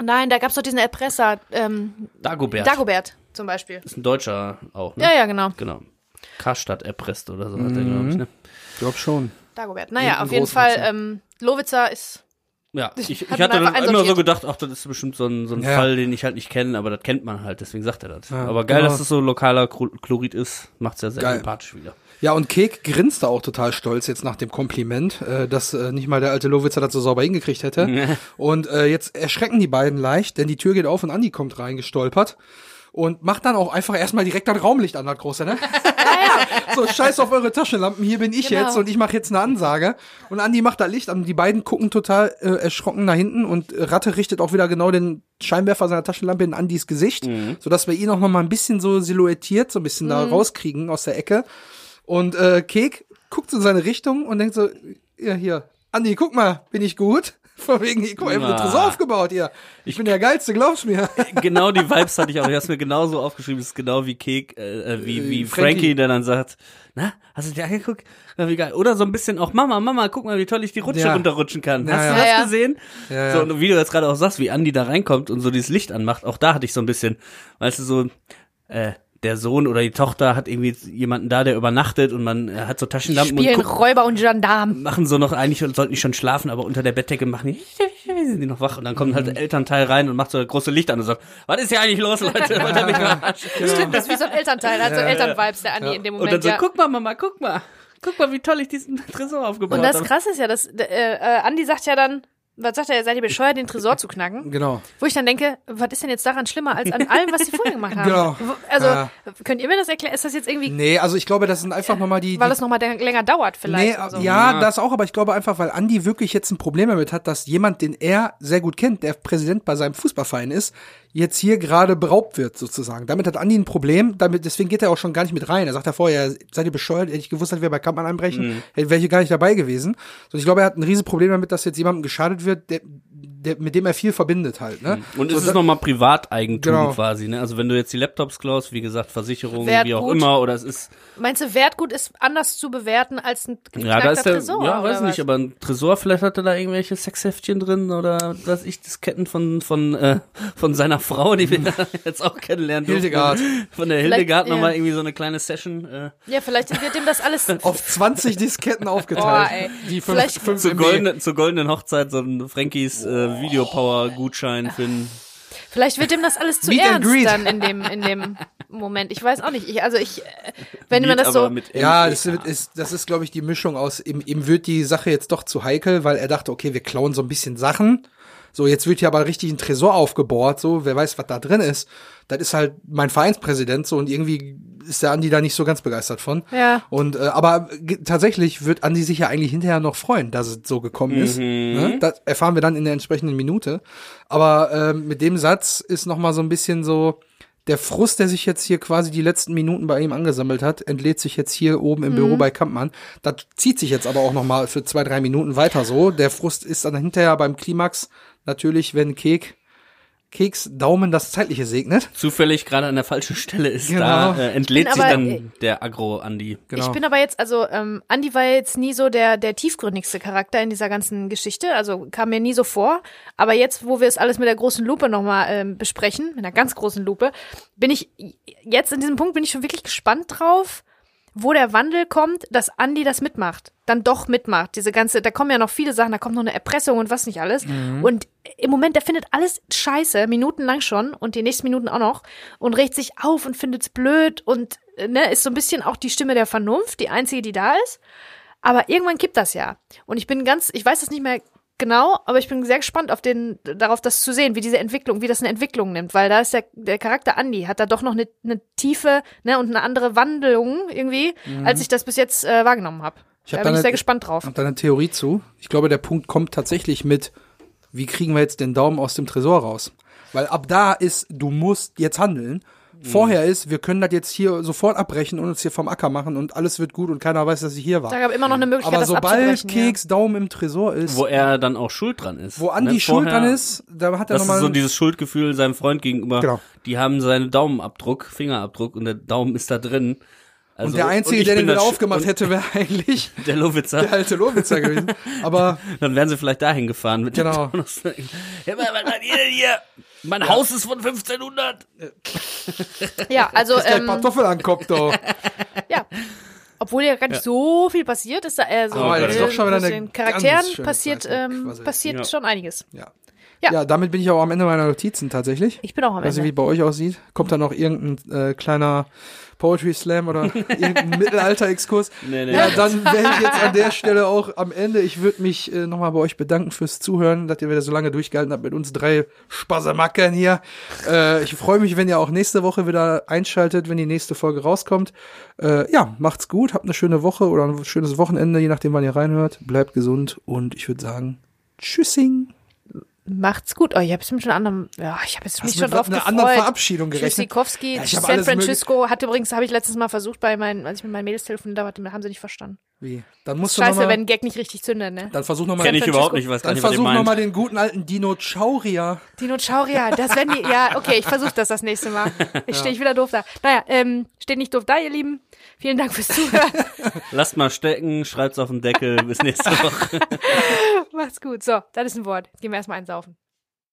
Nein, da gab's noch diesen Erpresser, ähm, Dagobert. Dagobert zum Beispiel. ist ein Deutscher auch, ne? Ja, ja, genau. Genau. Karstadt erpresst oder so hat der, glaube ich, ne? Ich glaube schon. Dagobert. Naja, Irgendein auf jeden Fall, ähm, Lowitzer ist Ja, ich, ich Hat hatte dann immer so gedacht, ach, das ist bestimmt so ein, so ein Ja. Fall, den ich halt nicht kenne, aber das kennt man halt, deswegen sagt er das. Ja, aber geil, genau. dass das so lokaler Chlo- Chlorid ist, macht's ja sehr Geil. sympathisch wieder. Ja, und Kek grinste auch total stolz jetzt nach dem Kompliment, äh, dass äh, nicht mal der alte Lowitzer das so sauber hingekriegt hätte. und äh, jetzt erschrecken die beiden leicht, denn die Tür geht auf und Andi kommt reingestolpert. Und macht dann auch einfach erstmal direkt das Raumlicht an, das große, ne? so, scheiß auf eure Taschenlampen, hier bin ich Genau. jetzt und ich mache jetzt eine Ansage. Und Andi macht da Licht an, die beiden gucken total äh, erschrocken nach hinten und Ratte richtet auch wieder genau den Scheinwerfer seiner Taschenlampe in Andis Gesicht, sodass wir ihn auch noch mal ein bisschen so silhouettiert, so ein bisschen da rauskriegen aus der Ecke. Und äh, Kek guckt in seine Richtung und denkt so, ja hier, Andi, guck mal, bin ich gut? Von wegen, guck mal, ich hab einen Ah. Tresor aufgebaut hier. Ich bin der Geilste, glaubst mir. genau die Vibes hatte ich auch. Ich habe mir genauso aufgeschrieben. Das ist genau wie Kek, äh, äh, wie, wie Äh, Frankie, Frankie. der dann sagt, na, hast du dir angeguckt? Na, wie geil. Oder so ein bisschen auch, Mama, Mama, guck mal, wie toll ich die Rutsche Ja. runterrutschen kann. Ja, hast ja. du das Ja, ja. gesehen? Ja, So, ja. und wie du jetzt gerade auch sagst, wie Andi da reinkommt und so dieses Licht anmacht, auch da hatte ich so ein bisschen, weißt du, so, äh, der Sohn oder die Tochter hat irgendwie jemanden da, der übernachtet und man äh, hat so Taschenlampen und Spielen guckt, Räuber und Gendarm. machen so noch, eigentlich sollten die schon schlafen, aber unter der Bettdecke machen die, sind die noch wach und dann kommt halt der Elternteil rein und macht so das große Licht an und sagt, was ist hier eigentlich los, Leute? Wollt ihr mich verarschen? Stimmt, das ist wie so ein Elternteil, hat so Elternvibes, der Andi in dem Und dann Moment, so, ja. guck mal, Mama, guck mal. Guck mal, wie toll ich diesen Tresor aufgebaut Und das habe. Krasse ist ja, dass äh, äh, Andi sagt ja dann, was sagt er, seid ihr bescheuert, den Tresor zu knacken? Genau. Wo ich dann denke, was ist denn jetzt daran schlimmer als an allem, was die vorher gemacht haben? Genau. Also, Ja. könnt ihr mir das erklären? Ist das jetzt irgendwie, Nee, also ich glaube, das sind einfach nochmal die, weil es nochmal länger dauert Nee, vielleicht? und so? ja, Ja. das auch, aber ich glaube einfach, weil Andi wirklich jetzt ein Problem damit hat, dass jemand, den er sehr gut kennt, der Präsident bei seinem Fußballverein ist, jetzt hier gerade beraubt wird, sozusagen. Damit hat Andi ein Problem, damit, deswegen geht er auch schon gar nicht mit rein. Er sagt ja vorher, seid ihr bescheuert, hätte ich gewusst, dass wir bei Kampmann einbrechen, hätte wäre ich hier gar nicht dabei gewesen. Und ich glaube, er hat ein riesen Problem damit, dass jetzt jemandem geschadet wird, der, der, mit dem er viel verbindet halt, ne? Und So, es ist nochmal Privateigentum Genau. quasi, ne? Also wenn du jetzt die Laptops klaust, wie gesagt, Versicherungen, wie auch immer, oder es ist, Meinst du, Wertgut ist anders zu bewerten als ein ja, da ist der, Tresor? ja, weiß nicht, was? aber ein Tresor, vielleicht hat er da irgendwelche Sexheftchen drin oder was ich, Disketten von, von, äh, von seiner Frau, die wir jetzt auch kennenlernen durften. Hildegard. Von der Hildegard ja. nochmal irgendwie so eine kleine Session, äh, Ja, vielleicht wird ihm das alles. auf 20 Disketten aufgeteilt. Ey. Die fünf, Vielleicht- fünf zur goldenen, zur goldenen Hochzeit so ein Frankies äh, Videopower-Gutschein für ein Vielleicht wird ihm das alles zu Meet ernst dann in dem, in dem Moment. Ich weiß auch nicht. Ich, also ich, äh, wenn man Lied, das so. Ja, das ist, das ist, glaube ich, die Mischung aus, ihm, ihm wird die Sache jetzt doch zu heikel, weil er dachte, okay, wir klauen so ein bisschen Sachen. So, jetzt wird hier aber richtig ein Tresor aufgebohrt, so, wer weiß, was da drin ist. Das ist halt mein Vereinspräsident, so, und irgendwie ist der Andi da nicht so ganz begeistert von. Ja. Und, äh, aber tatsächlich wird Andi sich ja eigentlich hinterher noch freuen, dass es so gekommen ist. Ne? Das erfahren wir dann in der entsprechenden Minute. Aber ähm, mit dem Satz ist noch mal so ein bisschen so, der Frust, der sich jetzt hier quasi die letzten Minuten bei ihm angesammelt hat, entlädt sich jetzt hier oben im Büro bei Kampmann. Das zieht sich jetzt aber auch noch mal für zwei, drei Minuten weiter so. Der Frust ist dann hinterher beim Klimax natürlich, wenn Kek, Keks Daumen das Zeitliche segnet. zufällig gerade an der falschen Stelle ist, Genau. da äh, entlädt sich aber- dann der Agro-Andi. Genau. Ich bin aber jetzt, also ähm, Andy war jetzt nie so der, der tiefgründigste Charakter in dieser ganzen Geschichte, also kam mir nie so vor. Aber jetzt, wo wir es alles mit der großen Lupe nochmal ähm, besprechen, mit einer ganz großen Lupe, bin ich, jetzt in diesem Punkt bin ich schon wirklich gespannt drauf, wo der Wandel kommt, dass Andy das mitmacht, dann doch mitmacht. Diese ganze, da kommen ja noch viele Sachen, da kommt noch eine Erpressung und was nicht alles. Und im Moment, der findet alles scheiße, minutenlang schon und die nächsten Minuten auch noch und regt sich auf und findet's blöd und äh, ne, ist so ein bisschen auch die Stimme der Vernunft, die einzige, die da ist. Aber irgendwann kippt das ja. Und ich bin ganz, ich weiß es nicht mehr genau, aber ich bin sehr gespannt auf den, darauf das zu sehen, wie diese Entwicklung, wie das eine Entwicklung nimmt, weil da ist der, der Charakter Andy, hat da doch noch eine, eine Tiefe, ne, und eine andere Wandlung irgendwie, als ich das bis jetzt äh, wahrgenommen habe. Mhm. Ich Da hab bin da ich sehr gespannt drauf. Hab da eine Theorie zu. Ich glaube, der Punkt kommt tatsächlich mit, wie kriegen wir jetzt den Daumen aus dem Tresor raus? Weil ab da ist, du musst jetzt handeln. Vorher ist, wir können das jetzt hier sofort abbrechen und uns hier vom Acker machen und alles wird gut und keiner weiß, dass ich hier war. Da gab immer noch eine Möglichkeit, Aber das sobald. Keks Daumen im Tresor ist, Wo wo, er dann auch schuld dran ist. Andi Ne? schuld Vorher- dran ist, da hat er Das ist nochmal. so dieses Schuldgefühl seinem Freund gegenüber. Genau. Die haben seinen Daumenabdruck, Fingerabdruck und der Daumen ist da drin. Also, und der Einzige, ich der den wieder aufgemacht und hätte, wäre eigentlich Der Lowitzer. der alte Lowitzer gewesen. Aber Dann wären sie vielleicht dahin gefahren mit Genau. dem. Ja, was macht ihr denn hier? Mein Haus ist von 1500. Ja, also, ist der ähm, Kartoffel an den Kopf, doch. ja. Obwohl ja gar nicht so viel passiert, ist da eher so. Aber äh, doch schon wieder eine den ganz Charakteren passiert, ähm, passiert Ja. schon einiges. Ja. Ja. Ja. damit bin ich auch am Ende meiner Notizen tatsächlich. Ich bin auch am Weiß nicht, wie Ende. bei euch aussieht. Kommt da noch irgendein äh, kleiner Poetry Slam oder irgendein Mittelalter-Exkurs? Nee, nee. Ja, dann wäre ich jetzt an der Stelle auch am Ende. Ich würde mich äh, nochmal bei euch bedanken fürs Zuhören, dass ihr wieder so lange durchgehalten habt mit uns drei Spassemackern hier. Äh, ich freue mich, wenn ihr auch nächste Woche wieder einschaltet, wenn die nächste Folge rauskommt. Äh, ja, macht's gut, habt eine schöne Woche oder ein schönes Wochenende, je nachdem, wann ihr reinhört. Bleibt gesund und ich würde sagen, tschüssing. Macht's gut. Oh, ich habe bestimmt schon anderen. Ja, ich habe jetzt mich schon mit drauf einer gefreut. anderen Verabschiedung gerechnet? Tschüssikowski, Ja, San Francisco hat übrigens, habe ich letztes Mal versucht, bei meinen, als ich mit meinen Mädels telefoniert habe, haben sie nicht verstanden. Wie? Dann musst du Scheiße, noch mal, wenn Gag nicht richtig zündet, ne? dann versuch nochmal, Kenn ich überhaupt nicht, was dann nicht, versuch nochmal den guten alten Dinochauria. Dinochauria, das werden die, ja, okay, ich versuche das das nächste Mal. Ich stehe ich wieder doof da. Naja, ähm, steht nicht doof da, ihr Lieben. Vielen Dank fürs Zuhören. Lasst mal stecken, schreibt's auf den Deckel. Bis nächste Woche. Macht's gut. So, das ist ein Wort. Gehen wir erstmal einsaufen.